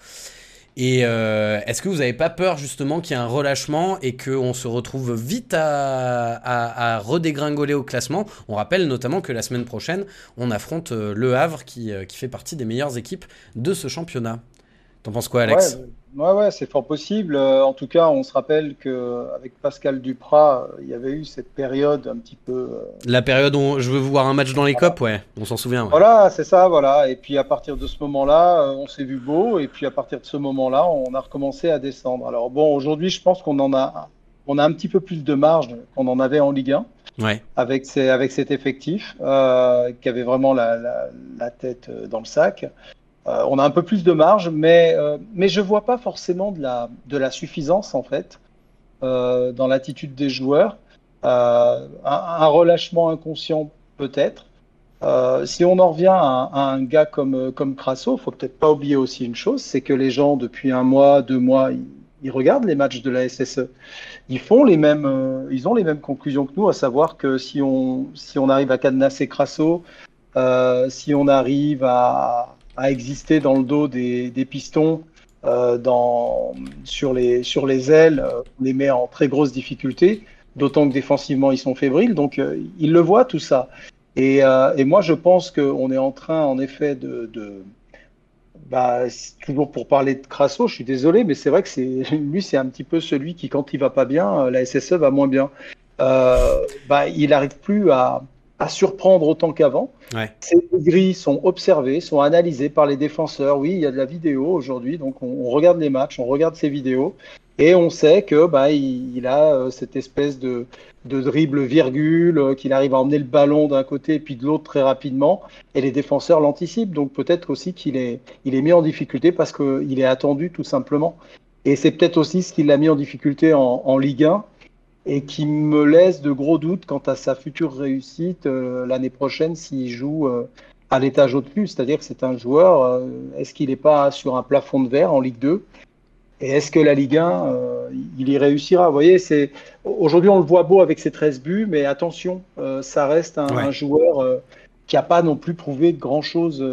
Et euh, est-ce que vous n'avez pas peur justement qu'il y ait un relâchement et qu'on se retrouve vite à, redégringoler au classement? On rappelle notamment que la semaine prochaine, on affronte euh, Le Havre qui, fait partie des meilleures équipes de ce championnat. T'en penses quoi, Alex? Ouais, c'est fort possible. Euh, en tout cas, on se rappelle qu'avec Pascal Duprat, euh, il y avait eu cette période un petit peu. Euh, La période où je veux voir un match dans les voilà. copes, ouais, on s'en souvient. Ouais. Voilà, c'est ça, voilà. Et puis à partir de ce moment-là, on s'est vu beau. Et puis à partir de ce moment-là, on a recommencé à descendre. Alors bon, aujourd'hui, je pense qu'on en a, on a un petit peu plus de marge qu'on en avait en Ligue 1. Ouais. Avec, ces, avec cet effectif qui avait vraiment la, la, la tête dans le sac. Euh, on a un peu plus de marge, mais, euh, mais je ne vois pas forcément de la, de la suffisance, en fait, euh, dans l'attitude des joueurs. Un, relâchement inconscient, peut-être. si on en revient à, un gars comme, comme Crasso, il faut peut-être pas oublier aussi une chose, c'est que les gens, depuis un mois, deux mois, ils, ils, regardent les matchs de la SSE. Ils, font les mêmes, ils ont les mêmes conclusions que nous, à savoir que si on, si on arrive à cadenasser Crasso, si on arrive à à exister dans le dos des, des pistons, euh, dans, sur, les, sur les ailes, euh, on les met en très grosse difficulté, d'autant que défensivement ils sont fébriles, donc euh, ils le voient tout ça. Et, euh, et moi je pense qu'on est en train en effet de... de bah, toujours pour parler de Crasso, je suis désolé, mais c'est vrai que c'est [LAUGHS] lui, c'est un petit peu celui qui, quand il va pas bien, la SSE va moins bien. Euh, bah, il n'arrive plus à, à surprendre autant qu'avant. Ouais. Ces grilles sont observées, sont analysées par les défenseurs. Oui, il y a de la vidéo aujourd'hui, donc on, on, regarde les matchs, on regarde ces vidéos et on sait que bah, il, il a euh, cette espèce de, de dribble virgule, euh, qu'il arrive à emmener le ballon d'un côté et puis de l'autre très rapidement, et les défenseurs l'anticipent. Donc peut-être aussi qu'il est, il est mis en difficulté parce qu'il est attendu tout simplement. Et c'est peut-être aussi ce qui l'a mis en difficulté en, en Ligue 1 et qui me laisse de gros doutes quant à sa future réussite euh, l'année prochaine s'il joue euh, à l'étage au-dessus. C'est-à-dire que c'est un joueur, euh, est-ce qu'il n'est pas sur un plafond de verre en Ligue 2 Et est-ce que la Ligue 1, euh, il y réussira? Vous voyez, c'est aujourd'hui on le voit beau avec ses 13 buts, mais attention, euh, ça reste un, Ouais. un joueur euh, qui n'a pas non plus prouvé grand-chose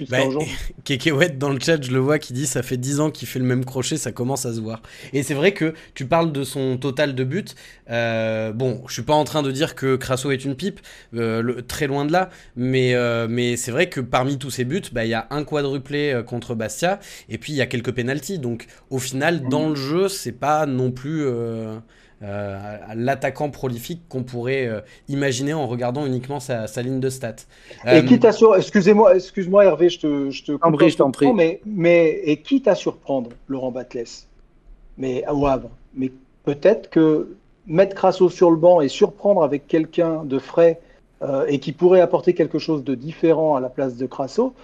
[LAUGHS] Kekewet dans le chat, je le vois, qui dit ça fait 10 ans qu'il fait le même crochet, ça commence à se voir. Et c'est vrai que tu parles de son total de buts. Euh, bon, je suis pas en train de dire que Crasso est une pipe, euh, le, très loin de là, mais, euh, mais c'est vrai que parmi tous ses buts, bah, il y a un quadruplé contre Bastia, et puis il y a quelques pénalties. Donc au final, dans le jeu, c'est pas non plus. Euh, l'attaquant prolifique qu'on pourrait euh, imaginer en regardant uniquement sa, sa ligne de stats. Et Euh, quitte à sur... excusez-moi, excuse-moi Hervé, je te, je te prie, je t'en prie. Mais, mais et quitte à surprendre Laurent Batles, mais Havre, mais peut-être que mettre Crasso sur le banc et surprendre avec quelqu'un de frais euh, et qui pourrait apporter quelque chose de différent à la place de Crasso,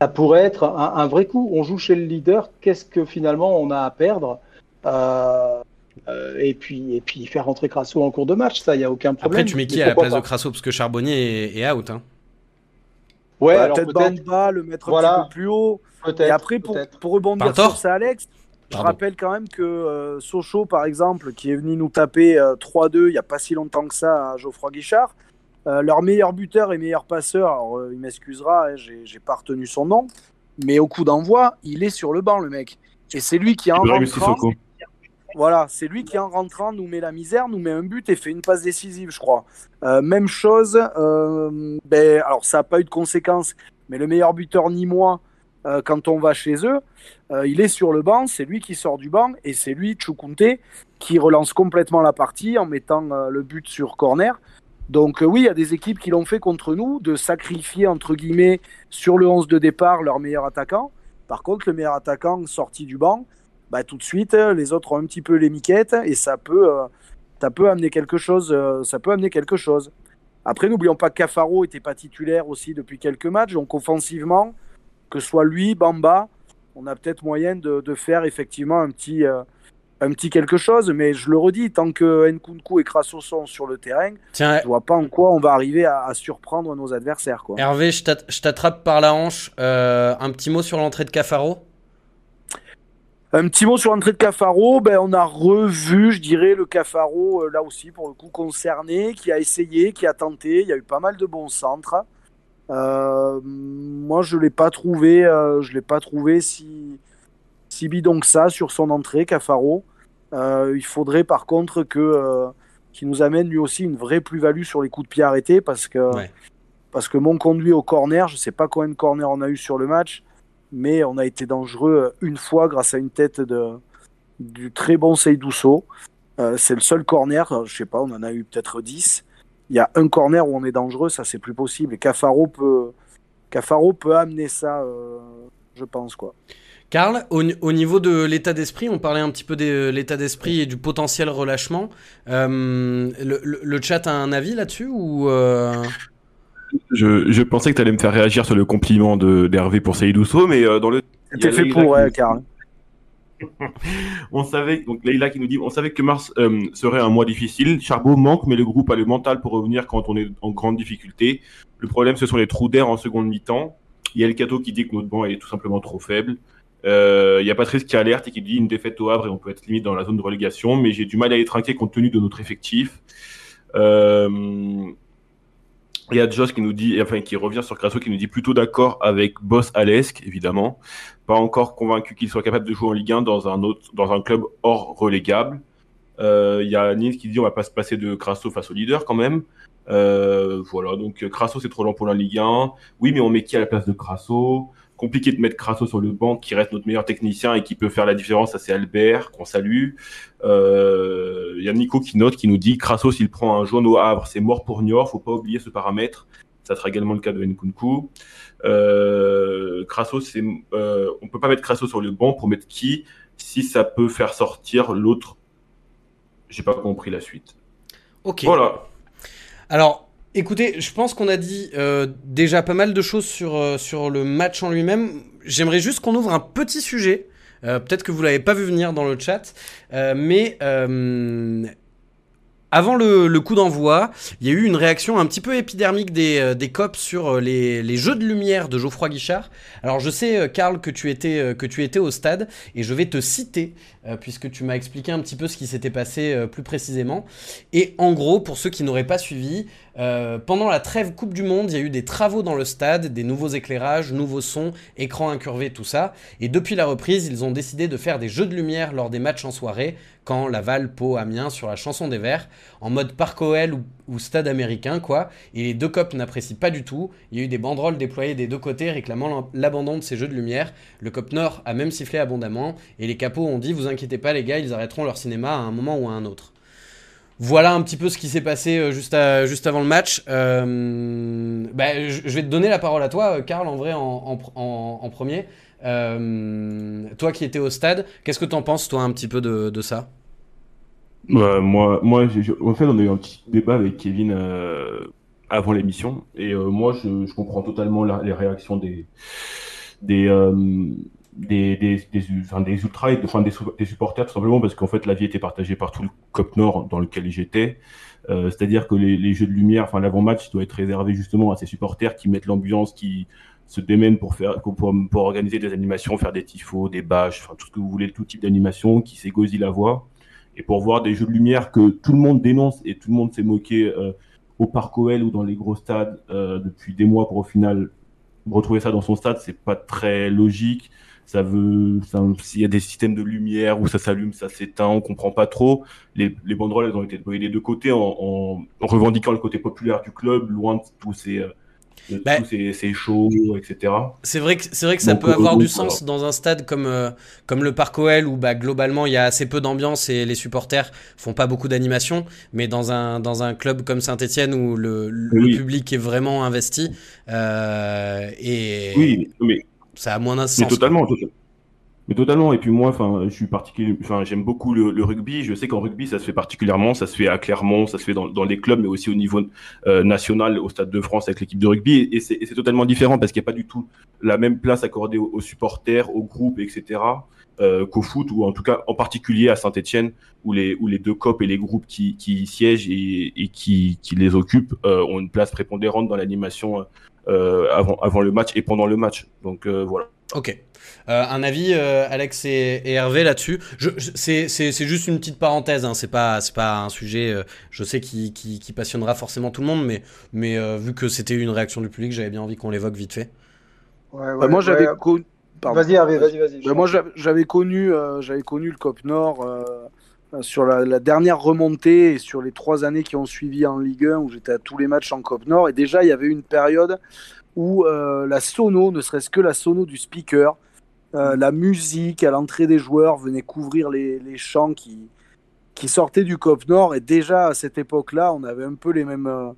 ça pourrait être un, vrai coup. On joue chez le leader, qu'est-ce que finalement on a à perdre? Euh, euh, et, puis, et puis faire rentrer Crasso en cours de match, ça, il n'y a aucun problème. Après, tu mets qui à la place de Crasso? Parce que Charbonnier est, out. Hein. Ouais, bah, peut-être Bamba, le mettre un petit peu plus haut. Et après, pour, pour rebondir sur ça, Alex, je rappelle quand même que euh, Sochaux, par exemple, qui est venu nous taper 3-2 il n'y a pas si longtemps que ça à Geoffroy Guichard, euh, leur meilleur buteur et meilleur passeur, alors, euh, il m'excusera, hein, j'ai pas retenu son nom, mais au coup d'envoi, il est sur le banc, le mec. Et c'est lui qui, en rentrant, voilà, c'est lui qui en rentrant nous met la misère, nous met un but et fait une passe décisive, je crois. Euh, même chose, ben, alors ça n'a pas eu de conséquences, mais le meilleur buteur ni moi, quand on va chez eux, il est sur le banc, c'est lui qui sort du banc et c'est lui, Choukounte, qui relance complètement la partie en mettant le but sur corner. Donc euh, oui, il y a des équipes qui l'ont fait contre nous, de sacrifier, entre guillemets, sur le 11 de départ leur meilleur attaquant. Par contre, le meilleur attaquant sorti du banc, bah, tout de suite, les autres ont un petit peu les miquettes et ça peut, euh, ça peut amener quelque chose. Euh, ça peut amener quelque chose. Après, n'oublions pas que Cafaro n'était pas titulaire aussi depuis quelques matchs. Donc offensivement, que ce soit lui, Bamba, on a peut-être moyen de, de, faire effectivement un petit, un petit quelque chose, mais je le redis, tant que Nkunku et Crasso sont sur le terrain, Tiens, je vois pas en quoi on va arriver à, surprendre nos adversaires. Quoi. Hervé, je t'attrape par la hanche. Euh, un petit mot sur l'entrée de Cafaro? Un petit mot sur l'entrée de Cafaro, ben, on a revu, je dirais, le Cafaro, euh, là aussi, pour le coup, concerné, qui a essayé, qui a tenté. Il y a eu pas mal de bons centres. Euh, moi, je ne l'ai pas trouvé, je l'ai pas trouvé si, si bidon que ça sur son entrée, Cafaro. Euh, il faudrait par contre que euh, qu'il nous amène lui aussi une vraie plus-value sur les coups de pied arrêtés parce que parce que mon conduit au corner, je sais pas combien de corners on a eu sur le match, mais on a été dangereux une fois grâce à une tête de du très bon Seydousso. Euh, c'est le seul corner, je sais pas, on en a eu peut-être 10. Il y a un corner où on est dangereux, ça c'est plus possible. Et Cafaro peut, Cafaro peut amener ça, je pense quoi. Karl, au, niveau de l'état d'esprit, on parlait un petit peu de l'état d'esprit et du potentiel relâchement. Euh, le, chat a un avis là-dessus ou euh? je, pensais que tu allais me faire réagir sur le compliment d'Hervé pour Saïd mais euh, dans le. C'était fait pour, Karl. [LAUGHS] on savait, donc Leïla qui nous dit, on savait que mars serait un mois difficile. Charbot manque, mais le groupe a le mental pour revenir quand on est en grande difficulté. Le problème, ce sont les trous d'air en seconde mi-temps. Il y a le Cato qui dit que notre banc est tout simplement trop faible. Il euh, y a Patrice qui alerte et qui dit une défaite au Havre et on peut être limite dans la zone de relégation, mais j'ai du mal à être inquiet compte tenu de notre effectif. Euh, il y a Joss qui nous dit, enfin qui revient sur Crasso, qui nous dit plutôt d'accord avec Boss Alesque, évidemment. Pas encore convaincu qu'il soit capable de jouer en Ligue 1 dans un autre, dans un club hors relégable. Euh, il y a Nils qui dit on va pas se passer de Crasso face au leader quand même. voilà, donc Crasso c'est trop long pour la Ligue 1. Oui, mais on met qui à la place de Crasso? Compliqué de mettre Crasso sur le banc, qui reste notre meilleur technicien et qui peut faire la différence. Ça, c'est Albert, qu'on salue. Il euh, y a Nico qui note, qui nous dit Crasso, s'il prend un jaune au Havre, c'est mort pour Niort. Faut pas oublier ce paramètre. Ça sera également le cas de Nkunku. Euh, Crasso, c'est, euh, on peut pas mettre Crasso sur le banc pour mettre qui si ça peut faire sortir l'autre. J'ai pas compris la suite. Ok. Voilà. Alors, Écoutez, je pense qu'on a dit euh, déjà pas mal de choses sur, euh, sur le match en lui-même. J'aimerais juste qu'on ouvre un petit sujet. Euh, peut-être que vous l'avez pas vu venir dans le chat, mais avant le, coup d'envoi, il y a eu une réaction un petit peu épidermique des, des cops sur euh, les, jeux de lumière de Geoffroy Guichard. Alors je sais, Karl, que tu étais, que tu étais au stade, et je vais te citer, puisque tu m'as expliqué un petit peu ce qui s'était passé plus précisément. Et en gros, pour ceux qui n'auraient pas suivi, pendant la trêve Coupe du Monde, il y a eu des travaux dans le stade, des nouveaux éclairages, nouveaux sons, écrans incurvés, tout ça. Et depuis la reprise, ils ont décidé de faire des jeux de lumière lors des matchs en soirée, quand Laval, Pau, Amiens sur la chanson des Verts, en mode parc OL ou, stade américain, quoi. Et les deux copes n'apprécient pas du tout. Il y a eu des banderoles déployées des deux côtés réclamant l'abandon de ces jeux de lumière. Le cop Nord a même sifflé abondamment. Et les capots ont dit Vous inquiétez pas, les gars, ils arrêteront leur cinéma à un moment ou à un autre. Voilà un petit peu ce qui s'est passé euh, juste, juste avant le match. Euh, bah, je vais te donner la parole à toi, Karl, en vrai, en, premier. Euh, toi qui étais au stade, qu'est-ce que tu en penses, toi, un petit peu de ça? Moi, moi en fait, on a eu un petit débat avec Kevin avant l'émission. Et moi, je, je, comprends totalement les réactions des, des, des, des, des, et, des, supporters, tout simplement parce qu'en fait, la vie était partagée par tout le COP Nord dans lequel j'étais. Euh, C'est-à-dire que les, jeux de lumière, enfin, l'avant-match doit être réservé justement à ces supporters qui mettent l'ambiance, qui se démènent pour faire, pour, organiser des animations, faire des tifos, des bâches, enfin, tout ce que vous voulez, tout type d'animation, qui s'égosille la voix. Et pour voir des jeux de lumière que tout le monde dénonce et tout le monde s'est moqué euh, au Parc OL ou dans les gros stades euh, depuis des mois pour au final retrouver ça dans son stade, c'est pas très logique ça veut, s'il y a des systèmes de lumière où ça s'allume, ça s'éteint, on comprend pas trop. Les, les banderoles, elles ont été déployées des deux côtés en, en, revendiquant le côté populaire du club, loin de tous ces, euh, bah, c'est chaud, etc. C'est vrai que c'est vrai que ça peut avoir du sens dans un stade comme euh, comme le Parc OL où bah, globalement il y a assez peu d'ambiance et les supporters font pas beaucoup d'animation, mais dans un dans un club comme Saint-Étienne où le, le public est vraiment investi euh, et oui, mais ça a moins d'un sens. Mais totalement, mais totalement. Et puis moi, enfin, je suis particulier, enfin, j'aime beaucoup le, rugby. Je sais qu'en rugby, ça se fait particulièrement. Ça se fait à Clermont, ça se fait dans, dans les clubs, mais aussi au niveau euh, national, au Stade de France avec l'équipe de rugby. Et, c'est totalement différent parce qu'il n'y a pas du tout la même place accordée aux, supporters, aux groupes, etc. Euh, qu'au foot ou en tout cas en particulier à Saint-Etienne où les où les deux copes et les groupes qui, qui siègent et, et qui, qui les occupent euh, ont une place prépondérante dans l'animation avant avant le match et pendant le match donc euh, voilà ok euh, un avis, euh, Alex et, Hervé, là-dessus. C'est juste une petite parenthèse, hein, c'est pas, pas un sujet, euh, je sais, qui, qui, passionnera forcément tout le monde, mais, mais vu que c'était une réaction du public, j'avais bien envie qu'on l'évoque vite fait. Ouais, moi, j'avais connu. Vas-y, Hervé, vas-y, vas-y. moi, j'avais connu, j'avais connu le COP Nord sur la, dernière remontée et sur les trois années qui ont suivi en Ligue 1 où j'étais à tous les matchs en COP Nord. Et déjà, il y avait une période où la sono, ne serait-ce que la sono du speaker, euh, la musique à l'entrée des joueurs venait couvrir les, les chants qui, qui sortaient du COP Nord. Et déjà à cette époque-là, on avait un peu les mêmes. Euh,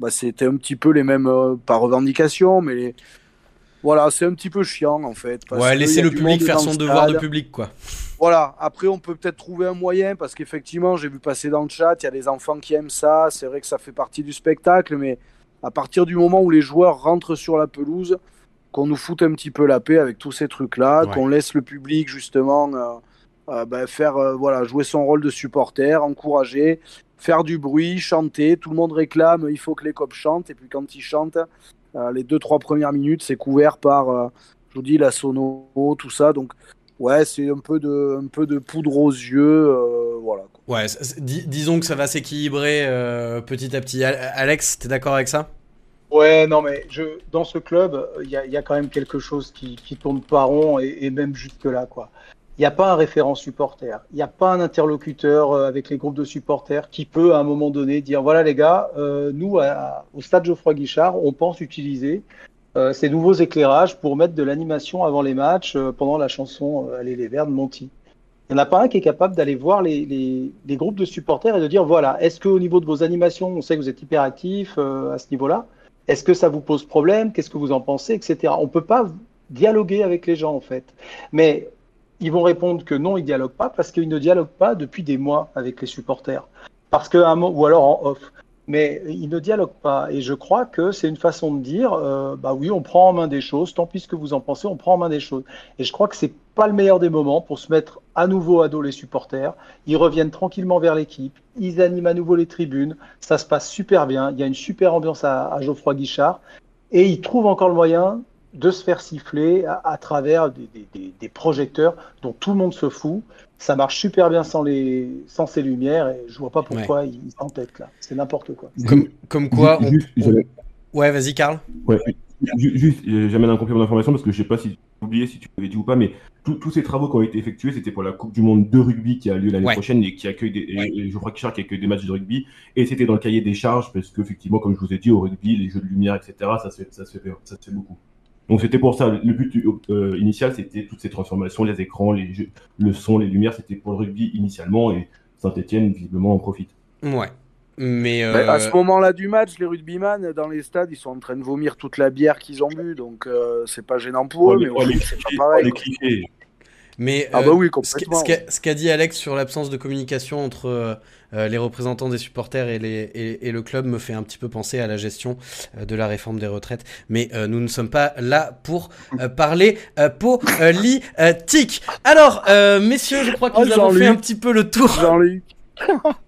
bah, c'était un petit peu les mêmes, euh, pas revendications, mais voilà, c'est un petit peu chiant en fait. ouais, laisser le public faire son devoir de public, quoi. Voilà, après on peut peut-être trouver un moyen parce qu'effectivement, j'ai vu passer dans le chat, il y a des enfants qui aiment ça, c'est vrai que ça fait partie du spectacle, mais à partir du moment où les joueurs rentrent sur la pelouse, qu'on nous foute un petit peu la paix avec tous ces trucs-là, qu'on laisse le public justement euh, euh, ben, faire euh, voilà jouer son rôle de supporter, encourager, faire du bruit, chanter. Tout le monde réclame, il faut que les cops chantent. Et puis quand ils chantent, les deux trois premières minutes, c'est couvert par, je vous dis, la sono, tout ça. Donc ouais, c'est un peu de un peu de poudre aux yeux, voilà. Ouais, disons que ça va s'équilibrer petit à petit. Alex, t'es d'accord avec ça? Ouais, non, mais je, dans ce club, il y a, y a, quand même quelque chose qui, qui tourne pas rond et, et même jusque-là, quoi. Il n'y a pas un référent supporter, il n'y a pas un interlocuteur euh, avec les groupes de supporters qui peut à un moment donné dire voilà les gars, euh, nous au stade Geoffroy Guichard, on pense utiliser euh, ces nouveaux éclairages pour mettre de l'animation avant les matchs pendant la chanson Allez les Verts de Monty. Il n'y en a pas un qui est capable d'aller voir les, groupes de supporters et de dire voilà, est-ce qu'au niveau de vos animations, on sait que vous êtes hyper actifs à ce niveau-là, est-ce que ça vous pose problème Qu'est-ce que vous en pensez Etc. On ne peut pas dialoguer avec les gens, en fait. Mais ils vont répondre que non, ils ne dialoguent pas parce qu'ils ne dialoguent pas depuis des mois avec les supporters. Parce que, ou alors en off mais ils ne dialoguent pas. Et je crois que c'est une façon de dire, euh, bah oui, on prend en main des choses, tant pis que vous en pensez, on prend en main des choses. Et je crois que c'est pas le meilleur des moments pour se mettre à nouveau à dos les supporters. Ils reviennent tranquillement vers l'équipe, ils animent à nouveau les tribunes, ça se passe super bien, il y a une super ambiance à Geoffroy Guichard, et ils trouvent encore le moyen de se faire siffler à, à travers des, des, des, projecteurs dont tout le monde se fout ça marche super bien sans, les, sans ces lumières et je vois pas pourquoi ils s'entêtent là. C'est n'importe quoi. Comme, comme quoi. Ouais, vas-y, Karl. Ouais, juste, j'amène un complément d'information parce que je sais pas si tu oublié si tu l'avais dit ou pas, mais tous ces travaux qui ont été effectués, c'était pour la Coupe du Monde de rugby qui a lieu l'année prochaine et qui accueille des, je crois qui accueille des matchs de rugby et c'était dans le cahier des charges parce qu'effectivement, comme je vous ai dit, au rugby, les jeux de lumière, etc., ça se fait, ça se fait, ça se fait beaucoup. Donc c'était pour ça. Le but euh, initial, c'était toutes ces transformations, les écrans, les jeux, le son, les lumières, c'était pour le rugby initialement et Saint-Etienne visiblement en profite. Ouais. Mais euh... à ce moment-là du match, les rugbyman dans les stades, ils sont en train de vomir toute la bière qu'ils ont bu, donc euh, c'est pas gênant pour eux, mais c'est pas pareil. Mais Ah euh, bah oui, ce qu'a- complètement. ce qu'a- ce qu'a dit Alex sur l'absence de communication entre euh, euh, les représentants des supporters et, les, et, et le club me fait un petit peu penser à la gestion euh, de la réforme des retraites. Mais euh, nous ne sommes pas là pour euh, parler euh, politique. Alors, euh, messieurs, je crois que Oh, nous avons fait un petit peu le tour. [LAUGHS]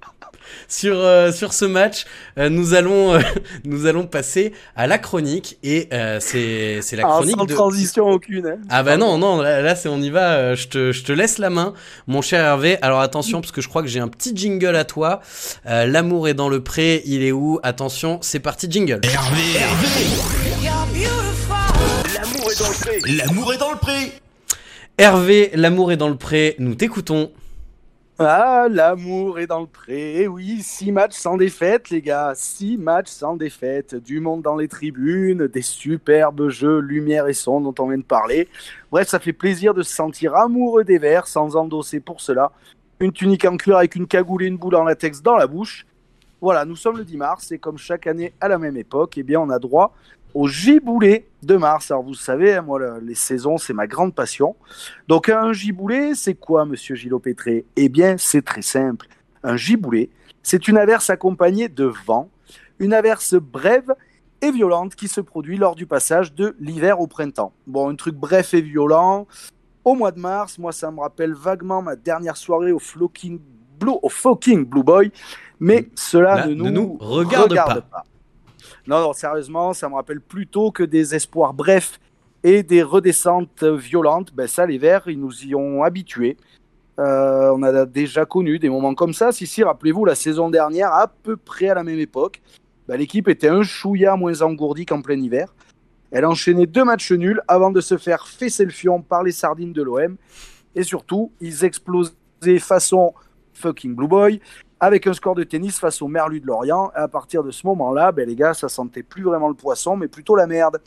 sur, euh, sur ce match. Euh, nous, allons, euh, [LAUGHS] nous allons passer à la chronique. Et euh, c'est c'est la Ah, chronique sans de... transition aucune. Hein. Ah bah non, non, là, là, c'est on y va, je te, je te laisse la main, mon cher Hervé. Alors attention, parce que je crois que j'ai un petit jingle à toi. Euh, L'amour est dans le pré, il est où? Attention, c'est parti, jingle. Hervé, L'amour est dans le pré. l'amour est dans le pré. Hervé, l'amour est dans le pré, nous t'écoutons. Ah, l'amour est dans le pré. Eh Oui, six matchs sans défaite, les gars. Six matchs sans défaite. Du monde dans les tribunes, des superbes jeux, lumière et son dont on vient de parler. Bref, ça fait plaisir de se sentir amoureux des Verts sans endosser pour cela une tunique en cuir avec une cagoule et une boule en latex dans la bouche. Voilà, nous sommes le 10 mars et comme chaque année à la même époque, eh bien, on a droit au giboulé de mars. Alors vous savez, hein, moi, le- les saisons, c'est ma grande passion. Donc un giboulé, c'est quoi, monsieur Gillot Pétré? Eh bien, c'est très simple. Un giboulé, c'est une averse accompagnée de vent, une averse brève et violente qui se produit lors du passage de l'hiver au printemps. Bon, un truc bref et violent. Au mois de mars, moi, ça me rappelle vaguement ma dernière soirée au Flocking Blue, au fucking Blue Boy, mais cela Là, ne ne nous, nous regarde pas. Non, non, sérieusement, ça me rappelle plutôt que des espoirs brefs et des redescentes violentes. Ben ça, les Verts, ils nous y ont habitués. Euh, on a déjà connu des moments comme ça. Si, si, rappelez-vous, la saison dernière, à peu près à la même époque, ben, l'équipe était un chouïa moins engourdie qu'en plein hiver. Elle enchaînait deux matchs nuls avant de se faire fesser le fion par les sardines de l'OM. Et surtout, ils explosaient façon fucking Blue Boy avec un score de tennis face au Merlu de Lorient. Et à partir de ce moment-là, ben, les gars, ça sentait plus vraiment le poisson, mais plutôt la merde.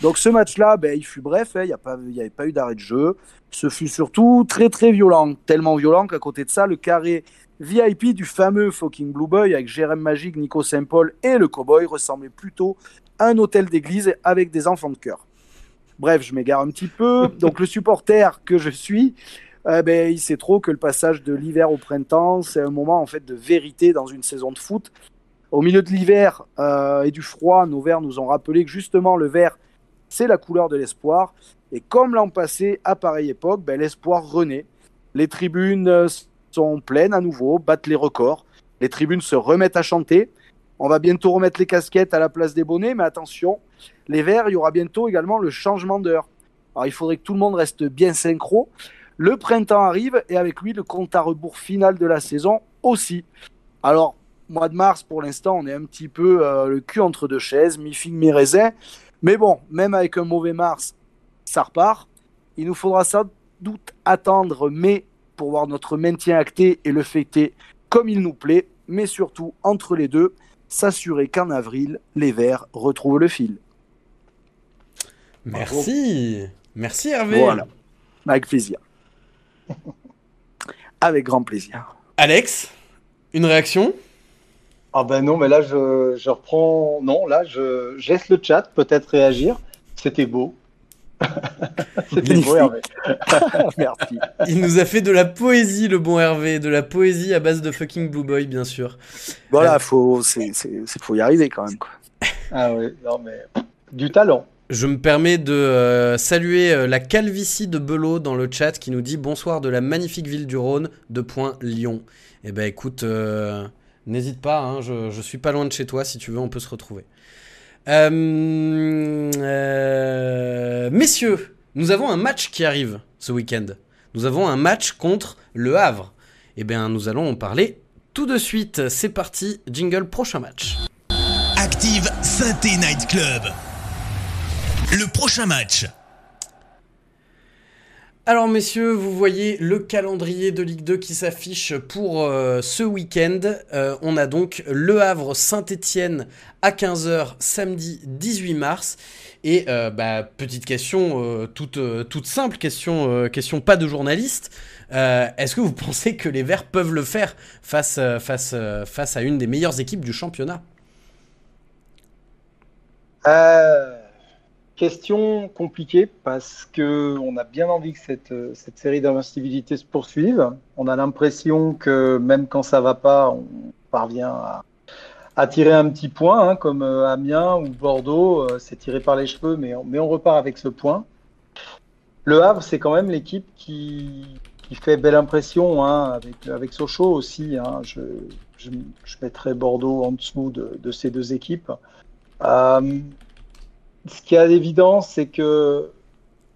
Donc ce match-là, ben, il fut bref, hein, il n'y avait pas eu d'arrêt de jeu. Ce fut surtout très très violent, tellement violent qu'à côté de ça, le carré VIP du fameux fucking Blue Boy avec Jérém Magique, Nico Saint-Paul et le Cowboy ressemblait plutôt à un hôtel d'église avec des enfants de cœur. Bref, je m'égare un petit peu. Donc le supporter que je suis, euh, ben, il sait trop que le passage de l'hiver au printemps, c'est un moment en fait de vérité dans une saison de foot. Au milieu de l'hiver euh, et du froid, nos verts nous ont rappelé que justement le vert, c'est la couleur de l'espoir. Et comme l'an passé, à pareille époque, ben, l'espoir renaît. Les tribunes euh, sont pleines à nouveau, battent les records. Les tribunes se remettent à chanter. On va bientôt remettre les casquettes à la place des bonnets, mais attention, les verts, il y aura bientôt également le changement d'heure. Alors il faudrait que tout le monde reste bien synchro. Le printemps arrive et avec lui le compte à rebours final de la saison aussi. Alors, mois de mars, pour l'instant, on est un petit peu euh, le cul entre deux chaises, mi-figue, mi-raisin. Mais bon, même avec un mauvais mars, ça repart. Il nous faudra sans doute attendre mai pour voir notre maintien acté et le fêter comme il nous plaît. Mais surtout, entre les deux, s'assurer qu'en avril, les Verts retrouvent le fil. Merci. Merci Hervé. Voilà. Avec plaisir. [LAUGHS] Avec grand plaisir. Alex, une réaction? Ah ben non, mais là, je, je reprends. Non, là, je, je laisse le chat peut-être réagir. C'était beau. [LAUGHS] C'était beau, Hervé. [LAUGHS] Merci. Il nous a fait de la poésie, le bon Hervé, de la poésie à base de fucking Blue Boy, bien sûr. Voilà, faut, c'est, c'est, c'est- faut y arriver quand même. Quoi. Ah oui, non, mais du talent. Je me permets de euh, saluer euh, la calvitie de Belot dans le chat qui nous dit bonsoir de la magnifique ville du Rhône, de point Lyon. Eh ben écoute, euh, n'hésite pas, hein, je, je suis pas loin de chez toi, si tu veux, on peut se retrouver. Messieurs, nous avons un match qui arrive ce week-end. Nous avons un match contre Le Havre. Eh bien, nous allons en parler tout de suite. C'est parti, jingle, prochain match. Active Synthé Night Club. Le prochain match. Alors messieurs, vous voyez le calendrier de Ligue 2 qui s'affiche pour euh, ce week-end. Euh, on a donc Le Havre Saint-Étienne à 15h samedi 18 mars. Et euh, bah, petite question euh, toute, euh, toute simple, question, euh, question pas de journaliste. Euh, Est-ce que vous [LAUGHS] pensez que les Verts peuvent le faire face, euh, face, euh, face à une des meilleures équipes du championnat? Euh, question compliquée parce que on a bien envie que cette, cette série d'invincibilité se poursuive. On a l'impression que même quand ça va pas, on parvient à, tirer un petit point, hein, comme euh, Amiens ou Bordeaux, euh, c'est tiré par les cheveux, mais on, mais on repart avec ce point. Le Havre, c'est quand même l'équipe qui, qui, fait belle impression, hein, avec, avec Sochaux aussi. Hein. Je, je, je, mettrai Bordeaux en dessous de, ces deux équipes. Euh, ce qui est d'évidence, c'est que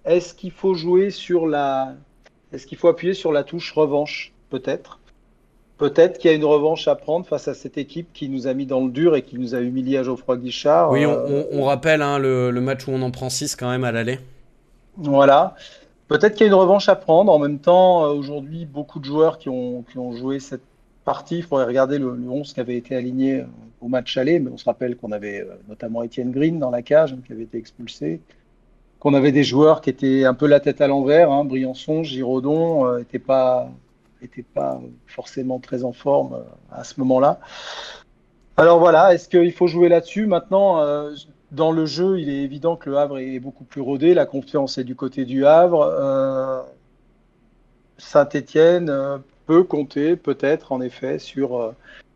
est-ce qu'il faut jouer sur la. Est-ce qu'il faut appuyer sur la touche revanche Peut-être? Peut-être qu'il y a une revanche à prendre face à cette équipe qui nous a mis dans le dur et qui nous a humilié à Geoffroy Guichard. Oui, on, on, on rappelle hein, le, le, match où on en prend 6 quand même à l'aller. Voilà. Peut-être qu'il y a une revanche à prendre. En même temps, aujourd'hui, beaucoup de joueurs qui ont, qui ont joué cette partie. Il faudrait regarder le, le 11 qui avait été aligné au match aller, mais on se rappelle qu'on avait notamment Étienne Green dans la cage qui avait été expulsé. Qu'on avait des joueurs qui étaient un peu la tête à l'envers. Hein. Briançon, Giraudon n'étaient euh, pas pas forcément très en forme à ce moment-là. Alors voilà, est-ce qu'il faut jouer là-dessus? Maintenant, euh, dans le jeu, il est évident que le Havre est beaucoup plus rodé, la confiance est du côté du Havre. Euh, Saint-Étienne euh, peut compter peut-être en effet sur euh,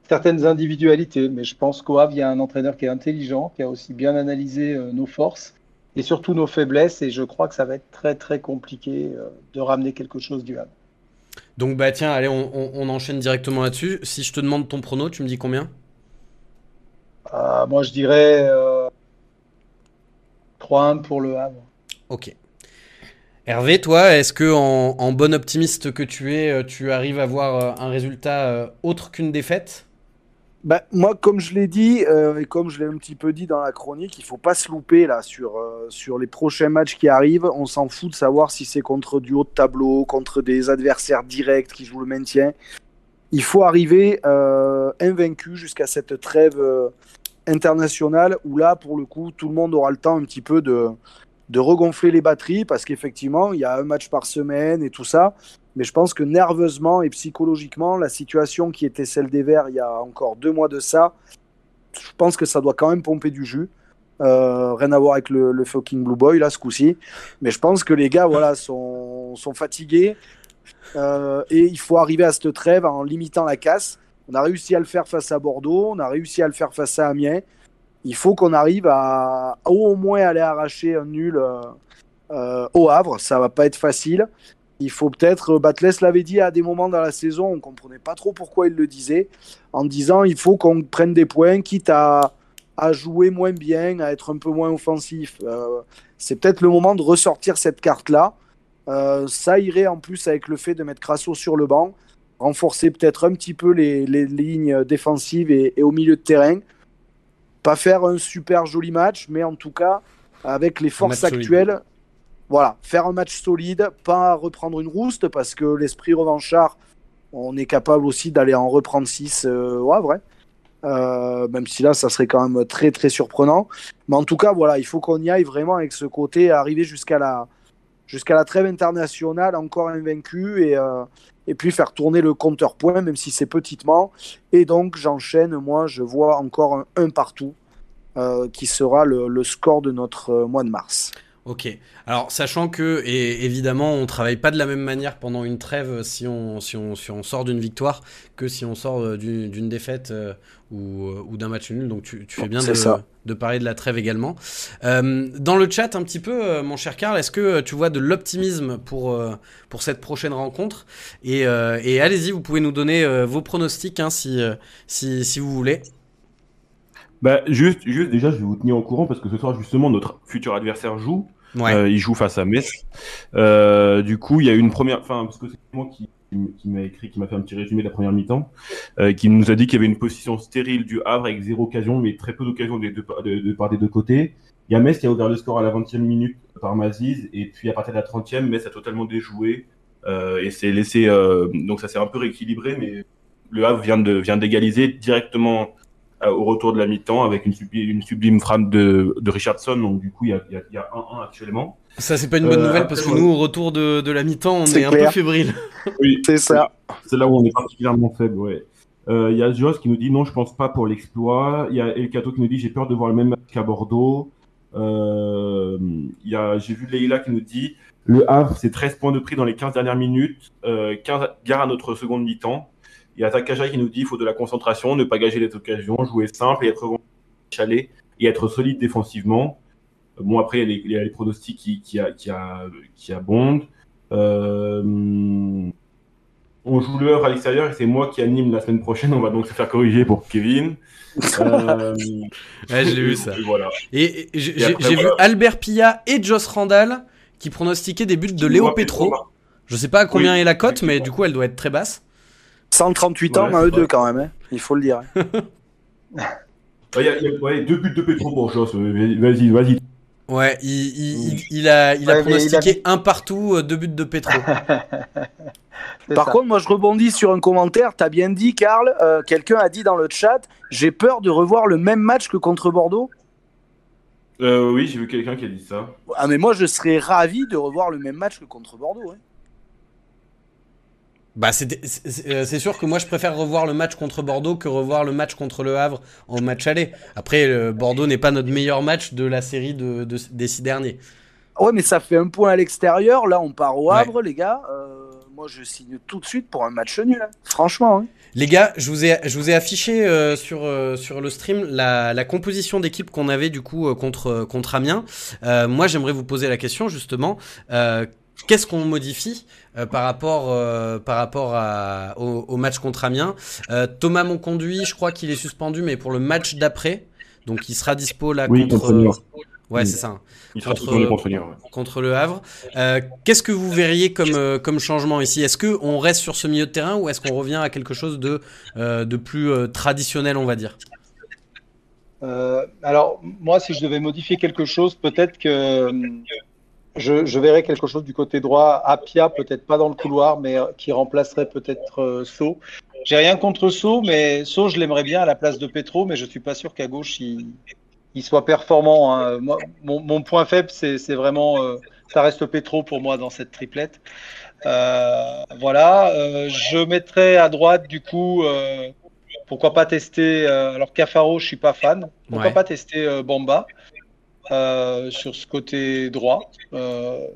certaines individualités, mais je pense qu'au Havre, il y a un entraîneur qui est intelligent, qui a aussi bien analysé euh, nos forces et surtout nos faiblesses, et je crois que ça va être très très compliqué euh, de ramener quelque chose du Havre. Donc bah tiens, allez, on, on, on enchaîne directement là-dessus. Si je te demande ton prono, tu me dis combien? Euh, Moi je dirais euh, 3-1 pour le Havre. Ok. Hervé, toi, est-ce que en, bon optimiste que tu es, euh, tu arrives à voir un résultat autre qu'une défaite? Bah, moi, comme je l'ai dit, euh, et comme je l'ai un petit peu dit dans la chronique, il faut pas se louper là sur, euh, sur les prochains matchs qui arrivent. On s'en fout de savoir si c'est contre du haut de tableau, contre des adversaires directs qui jouent le maintien. Il faut arriver euh, invaincu jusqu'à cette trêve euh, internationale où là, pour le coup, tout le monde aura le temps un petit peu de, de regonfler les batteries parce qu'effectivement, il y a un match par semaine et tout ça. Mais je pense que nerveusement et psychologiquement, la situation qui était celle des Verts il y a encore deux mois de ça, je pense que ça doit quand même pomper du jus. Euh, rien à voir avec le, fucking Blue Boy là ce coup-ci. Mais je pense que les gars voilà, sont, sont fatigués. Euh, et il faut arriver à cette trêve en limitant la casse. On a réussi à le faire face à Bordeaux, on a réussi à le faire face à Amiens. Il faut qu'on arrive à au moins aller arracher un nul euh, euh au Havre. Ça va pas être facile. Il faut peut-être, Batles l'avait dit à des moments dans la saison, on comprenait pas trop pourquoi il le disait, en disant il faut qu'on prenne des points, quitte à, à, jouer moins bien, à être un peu moins offensif. Euh, c'est peut-être le moment de ressortir cette carte-là. Euh, ça irait en plus avec le fait de mettre Crasso sur le banc, renforcer peut-être un petit peu les, les lignes défensives et, au milieu de terrain. Pas faire un super joli match, mais en tout cas, avec les forces actuelles, solide voilà, faire un match solide, pas reprendre une rouste, parce que l'esprit revanchard, on est capable aussi d'aller en reprendre 6 euh, ouais, vrai. Euh, même si là, ça serait quand même très très surprenant. Mais en tout cas, voilà, il faut qu'on y aille vraiment avec ce côté, arriver jusqu'à la, jusqu'à la trêve internationale, encore invaincu, et, euh, et puis faire tourner le compteur point, même si c'est petitement. Et donc, j'enchaîne, moi, je vois encore un 1 partout, euh, qui sera le, le, score de notre euh, mois de mars. Ok. Alors, sachant que, et évidemment, on travaille pas de la même manière pendant une trêve si on, si on, si on sort d'une victoire que si on sort d'une défaite euh, ou, ou d'un match nul. Donc, tu, tu fais bien de, de, parler de la trêve également. Euh, dans le chat, un petit peu, euh, mon cher Karl, est-ce que tu vois de l'optimisme pour, euh, pour cette prochaine rencontre? Et, euh, et allez-y, vous pouvez nous donner vos pronostics hein, si, si, si vous voulez. Bah, juste, juste, déjà, je vais vous tenir au courant parce que ce soir, justement, notre futur adversaire joue. Euh, il joue face à Metz. Euh, du coup, il y a eu une première, enfin, parce que c'est moi qui, qui m'a écrit, qui m'a fait un petit résumé de la première mi-temps, euh, qui nous a dit qu'il y avait une position stérile du Havre avec zéro occasion, mais très peu d'occasions de, de, part des deux côtés. Il y a Metz qui a ouvert le score à la 20e minute par Maziz, et puis à partir de la 30e, Metz a totalement déjoué, et s'est laissé, donc ça s'est un peu rééquilibré, mais le Havre vient de, vient d'égaliser directement au retour de la mi-temps avec une, sublime, une sublime frappe de, de Richardson. Donc du coup, il y a 1-1 y a, y a actuellement. Ça, c'est pas une bonne euh, nouvelle parce que nous, au retour de, de la mi-temps, on est, est un peu fébrile. [LAUGHS] Oui, c'est ça. C'est là où on est particulièrement faible, ouais. Il euh, y a Jos qui nous dit non, je pense pas pour l'exploit. Il y a El Cato qui nous dit j'ai peur de voir le même match qu'à Bordeaux. Euh, il y a, j'ai vu Leïla qui nous dit le Havre, c'est 13 points de prix dans les 15 dernières minutes, euh, 15 gares à notre seconde mi-temps. Il y a Takaja qui nous dit il faut de la concentration, ne pas gager les occasions, jouer simple et être chalet et être solide défensivement. Bon, après, il y a les, il y a les pronostics qui, qui, a, qui, a, qui abondent. Euh, on joue l'heure à l'extérieur et c'est moi qui anime la semaine prochaine. On va donc se faire corriger pour Kevin. Euh, [LAUGHS] Ouais, j'ai vu ça. et Voilà. Et, et j'ai vu. Albert Pilla et Joss Randall qui pronostiquaient des buts de Léo Moi, Petro. Je sais pas à combien Oui, est la cote, mais du coup, elle doit être très basse. 138 ans à eux deux quand même, hein. il faut le dire. hein. [LAUGHS] Il y a, il y a- ouais, deux buts de Petro Vas-y, vas-y. Ouais, il, il, il- il a, il a Ouais, mais il a pronostiqué un partout, euh, deux buts de Petro. [LAUGHS] Par ça. contre, moi je rebondis sur un commentaire. T'as bien dit, Karl. euh, Quelqu'un a dit dans le chat J'ai peur de revoir le même match que contre Bordeaux. Euh, oui, j'ai vu quelqu'un qui a dit ça. Ah, mais moi je serais ravi de revoir le même match que contre Bordeaux. hein. Bah, c'est c'est- euh, c'est sûr que moi, je préfère revoir le match contre Bordeaux que revoir le match contre le Havre en match aller. Après, euh, Bordeaux n'est pas notre meilleur match de la série de, de- des six derniers. Ouais, mais ça fait un point à l'extérieur. Là, on part au Ouais. Havre, les gars. Euh, moi je signe tout de suite pour un match nul. hein. Franchement. hein. Les gars, je vous ai, je vous ai affiché euh, sur, euh, sur le stream la, la composition d'équipe qu'on avait du coup contre, contre Amiens. Moi, j'aimerais vous poser la question justement. Euh, Qu'est-ce qu'on modifie euh, par rapport, euh, par rapport à- au, au match contre Amiens? Euh, Thomas Monconduit, je crois qu'il est suspendu, mais pour le match d'après. Donc il sera dispo là Oui, contre. contre Lyon. Ouais, c'est ça. Il sera Contre- retourné contre Lyon. ouais. contre le Havre. Euh, Qu'est-ce que vous verriez comme, euh, comme changement ici? Est-ce que on reste sur ce milieu de terrain ou est-ce qu'on revient à quelque chose de, euh, de plus euh, traditionnel, on va dire? Euh, alors, moi, si je devais modifier quelque chose, peut-être que je, je verrais quelque chose du côté droit. Apia, peut-être pas dans le couloir, mais euh, qui remplacerait peut-être euh, So. J'ai rien contre So, mais So, je l'aimerais bien à la place de Petro, mais je suis pas sûr qu'à gauche, il, il soit performant. hein. Moi, mon, mon point faible, c'est vraiment, euh, ça reste Petro pour moi dans cette triplette. Euh, voilà, je mettrais à droite, du coup, pourquoi pas tester. alors, Cafaro, je suis pas fan. Pourquoi Ouais. pas tester Bamba? Euh, sur ce côté droit euh,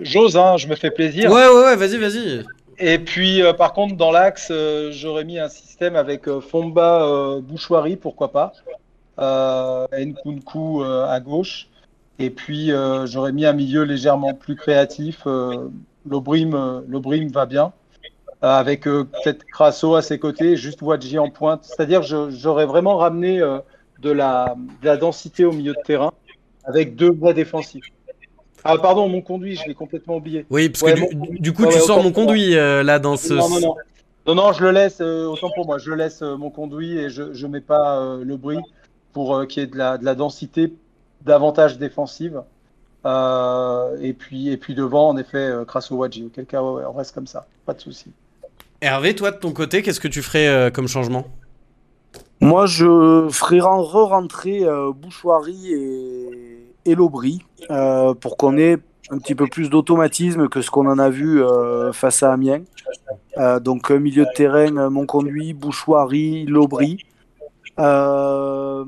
J'ose, hein, je me fais plaisir. Ouais, ouais, ouais, vas-y, vas-y. Et puis, euh, par contre, dans l'axe, euh, j'aurais mis un système avec euh, Fomba euh, Bouchoirie, pourquoi pas. Euh, Nkunku euh, à gauche. Et puis, euh, j'aurais mis un milieu légèrement plus créatif. Euh, L'Obrim l'Obrim va bien. Euh, avec euh, peut-être Crasso à ses côtés, juste Wadji en pointe. C'est-à-dire, j'aurais vraiment ramené euh, de, la, de la densité au milieu de terrain avec deux vrais défensifs. Ah, pardon, mon conduit, je l'ai complètement oublié. Oui, parce Ouais, que du, coup, Ouais, tu sors mon conduit euh, là dans ce. Non, non, non. Non, non, je le laisse, euh, autant pour moi, je laisse euh, mon conduit et je ne mets pas euh, le bruit pour euh, qu'il y ait de la, de la densité davantage défensive. Euh, et, puis, et puis devant, en effet, euh, Crasso Wadji. Auquel cas, ouais, on reste comme ça, pas de souci. Hervé, toi, de ton côté, qu'est-ce que tu ferais euh, comme changement? Moi, je ferai ren- re-rentrer euh, Bouchoirie et, et euh, pour qu'on ait un petit peu plus d'automatisme que ce qu'on en a vu euh, face à Amiens. Euh, donc, milieu de terrain, euh, mon conduit, Bouchoirie. Euh,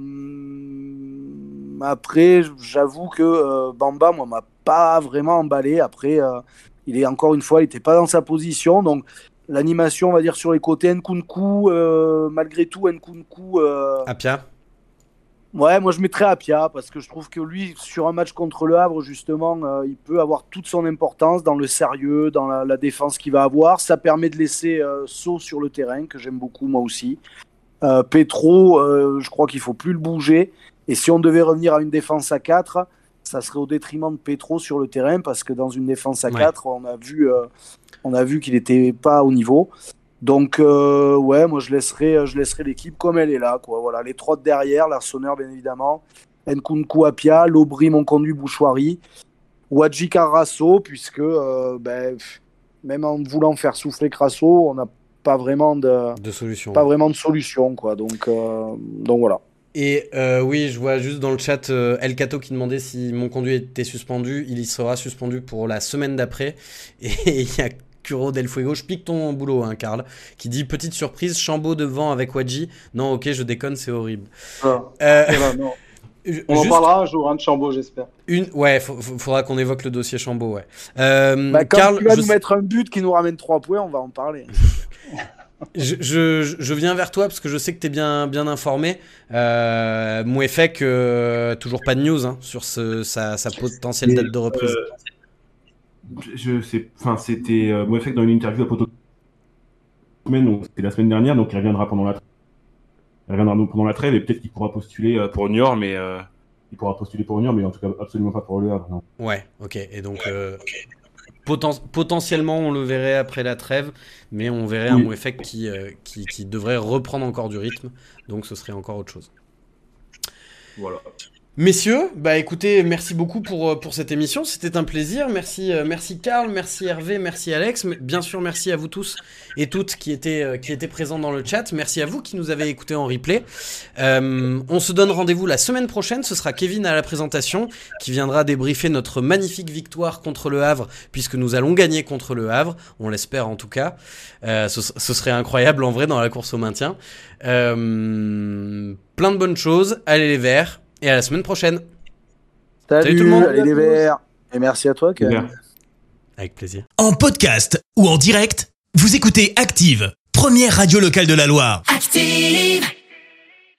après, j'avoue que Bamba, moi, m'a pas vraiment emballé. Après, il est encore une fois, il n'était pas dans sa position. Donc, l'animation, on va dire, sur les côtés, Nkunku, malgré tout, Nkunku. Apia Ouais, moi je mettrais Apia parce que je trouve que lui, sur un match contre le Havre, justement, euh, il peut avoir toute son importance dans le sérieux, dans la, la défense qu'il va avoir. Ça permet de laisser euh, Saut sur le terrain, que j'aime beaucoup moi aussi. Euh, Petro, euh, je crois qu'il faut plus le bouger. Et si on devait revenir à une défense à 4, ça serait au détriment de Petro sur le terrain parce que dans une défense à Ouais. 4, on a vu, on a vu qu'il n'était pas au niveau. Donc euh, ouais, moi je laisserai, je laisserai l'équipe comme elle est là, quoi. Voilà, les trois de derrière, l'Arseneur bien évidemment, Nkunku Apia, Lobry, mon conduit Bouchoirie, Wadji Carasso, puisque euh, ben, même en voulant faire souffler Crasso, on n'a pas vraiment de, de solution. pas vraiment de solution, quoi. Donc, euh, donc voilà. Et euh, oui, je vois juste dans le chat euh, El Cato qui demandait si mon conduit était suspendu. Il y sera suspendu pour la semaine d'après. [LAUGHS] Et il y a Curo Del Fuego. Je pique ton boulot, hein, Karl. Qui dit petite surprise, Chambaud devant avec Wadji. Non, ok, je déconne, c'est horrible. Euh, Eh ben, non. [LAUGHS] Je- On en parlera un jour, hein, de Chambaud, j'espère. Une, ouais, faudra qu'on évoque le dossier Chambaud, ouais. Euh, Bah, quand Karl, tu vas je nous mettre un but qui nous ramène 3 points, on va en parler. [LAUGHS] Je, je, je viens vers toi parce que je sais que tu es bien, bien informé. Euh, Mouefek, euh, toujours pas de news hein, sur ce, sa, sa potentielle date de reprise. Euh, je sais, enfin, c'était euh, Moefek dans une interview à Poto. C'était la semaine dernière, donc il reviendra pendant la. Il reviendra donc pendant la trêve et peut-être qu'il pourra postuler euh, pour Niort, mais euh, il pourra postuler pour Niort, mais en tout cas absolument pas pour le Havre. non. Ouais, ok. Et donc, euh, poten- potentiellement, on le verrait après la trêve, mais on verrait un. Mouefek qui, euh, qui, qui devrait reprendre encore du rythme. Donc, ce serait encore autre chose. Voilà. Messieurs, bah écoutez, merci beaucoup pour, euh, pour cette émission, c'était un plaisir. Merci, euh, merci Karl, merci Hervé, merci Alex. Bien sûr, merci à vous tous et toutes qui étaient, euh, qui étaient présents dans le chat. Merci à vous qui nous avez écoutés en replay. On se donne rendez-vous la semaine prochaine. Ce sera Kevin à la présentation qui viendra débriefer notre magnifique victoire contre le Havre, puisque nous allons gagner contre le Havre. On l'espère en tout cas. Ce, serait incroyable en vrai dans la course au maintien. Plein de bonnes choses. Allez les Verts. Et à la semaine prochaine. Salut, tout le monde. allez les verts. Et merci à toi, Ken. Avec plaisir. En podcast ou en direct, vous écoutez Active, première radio locale de la Loire. Active.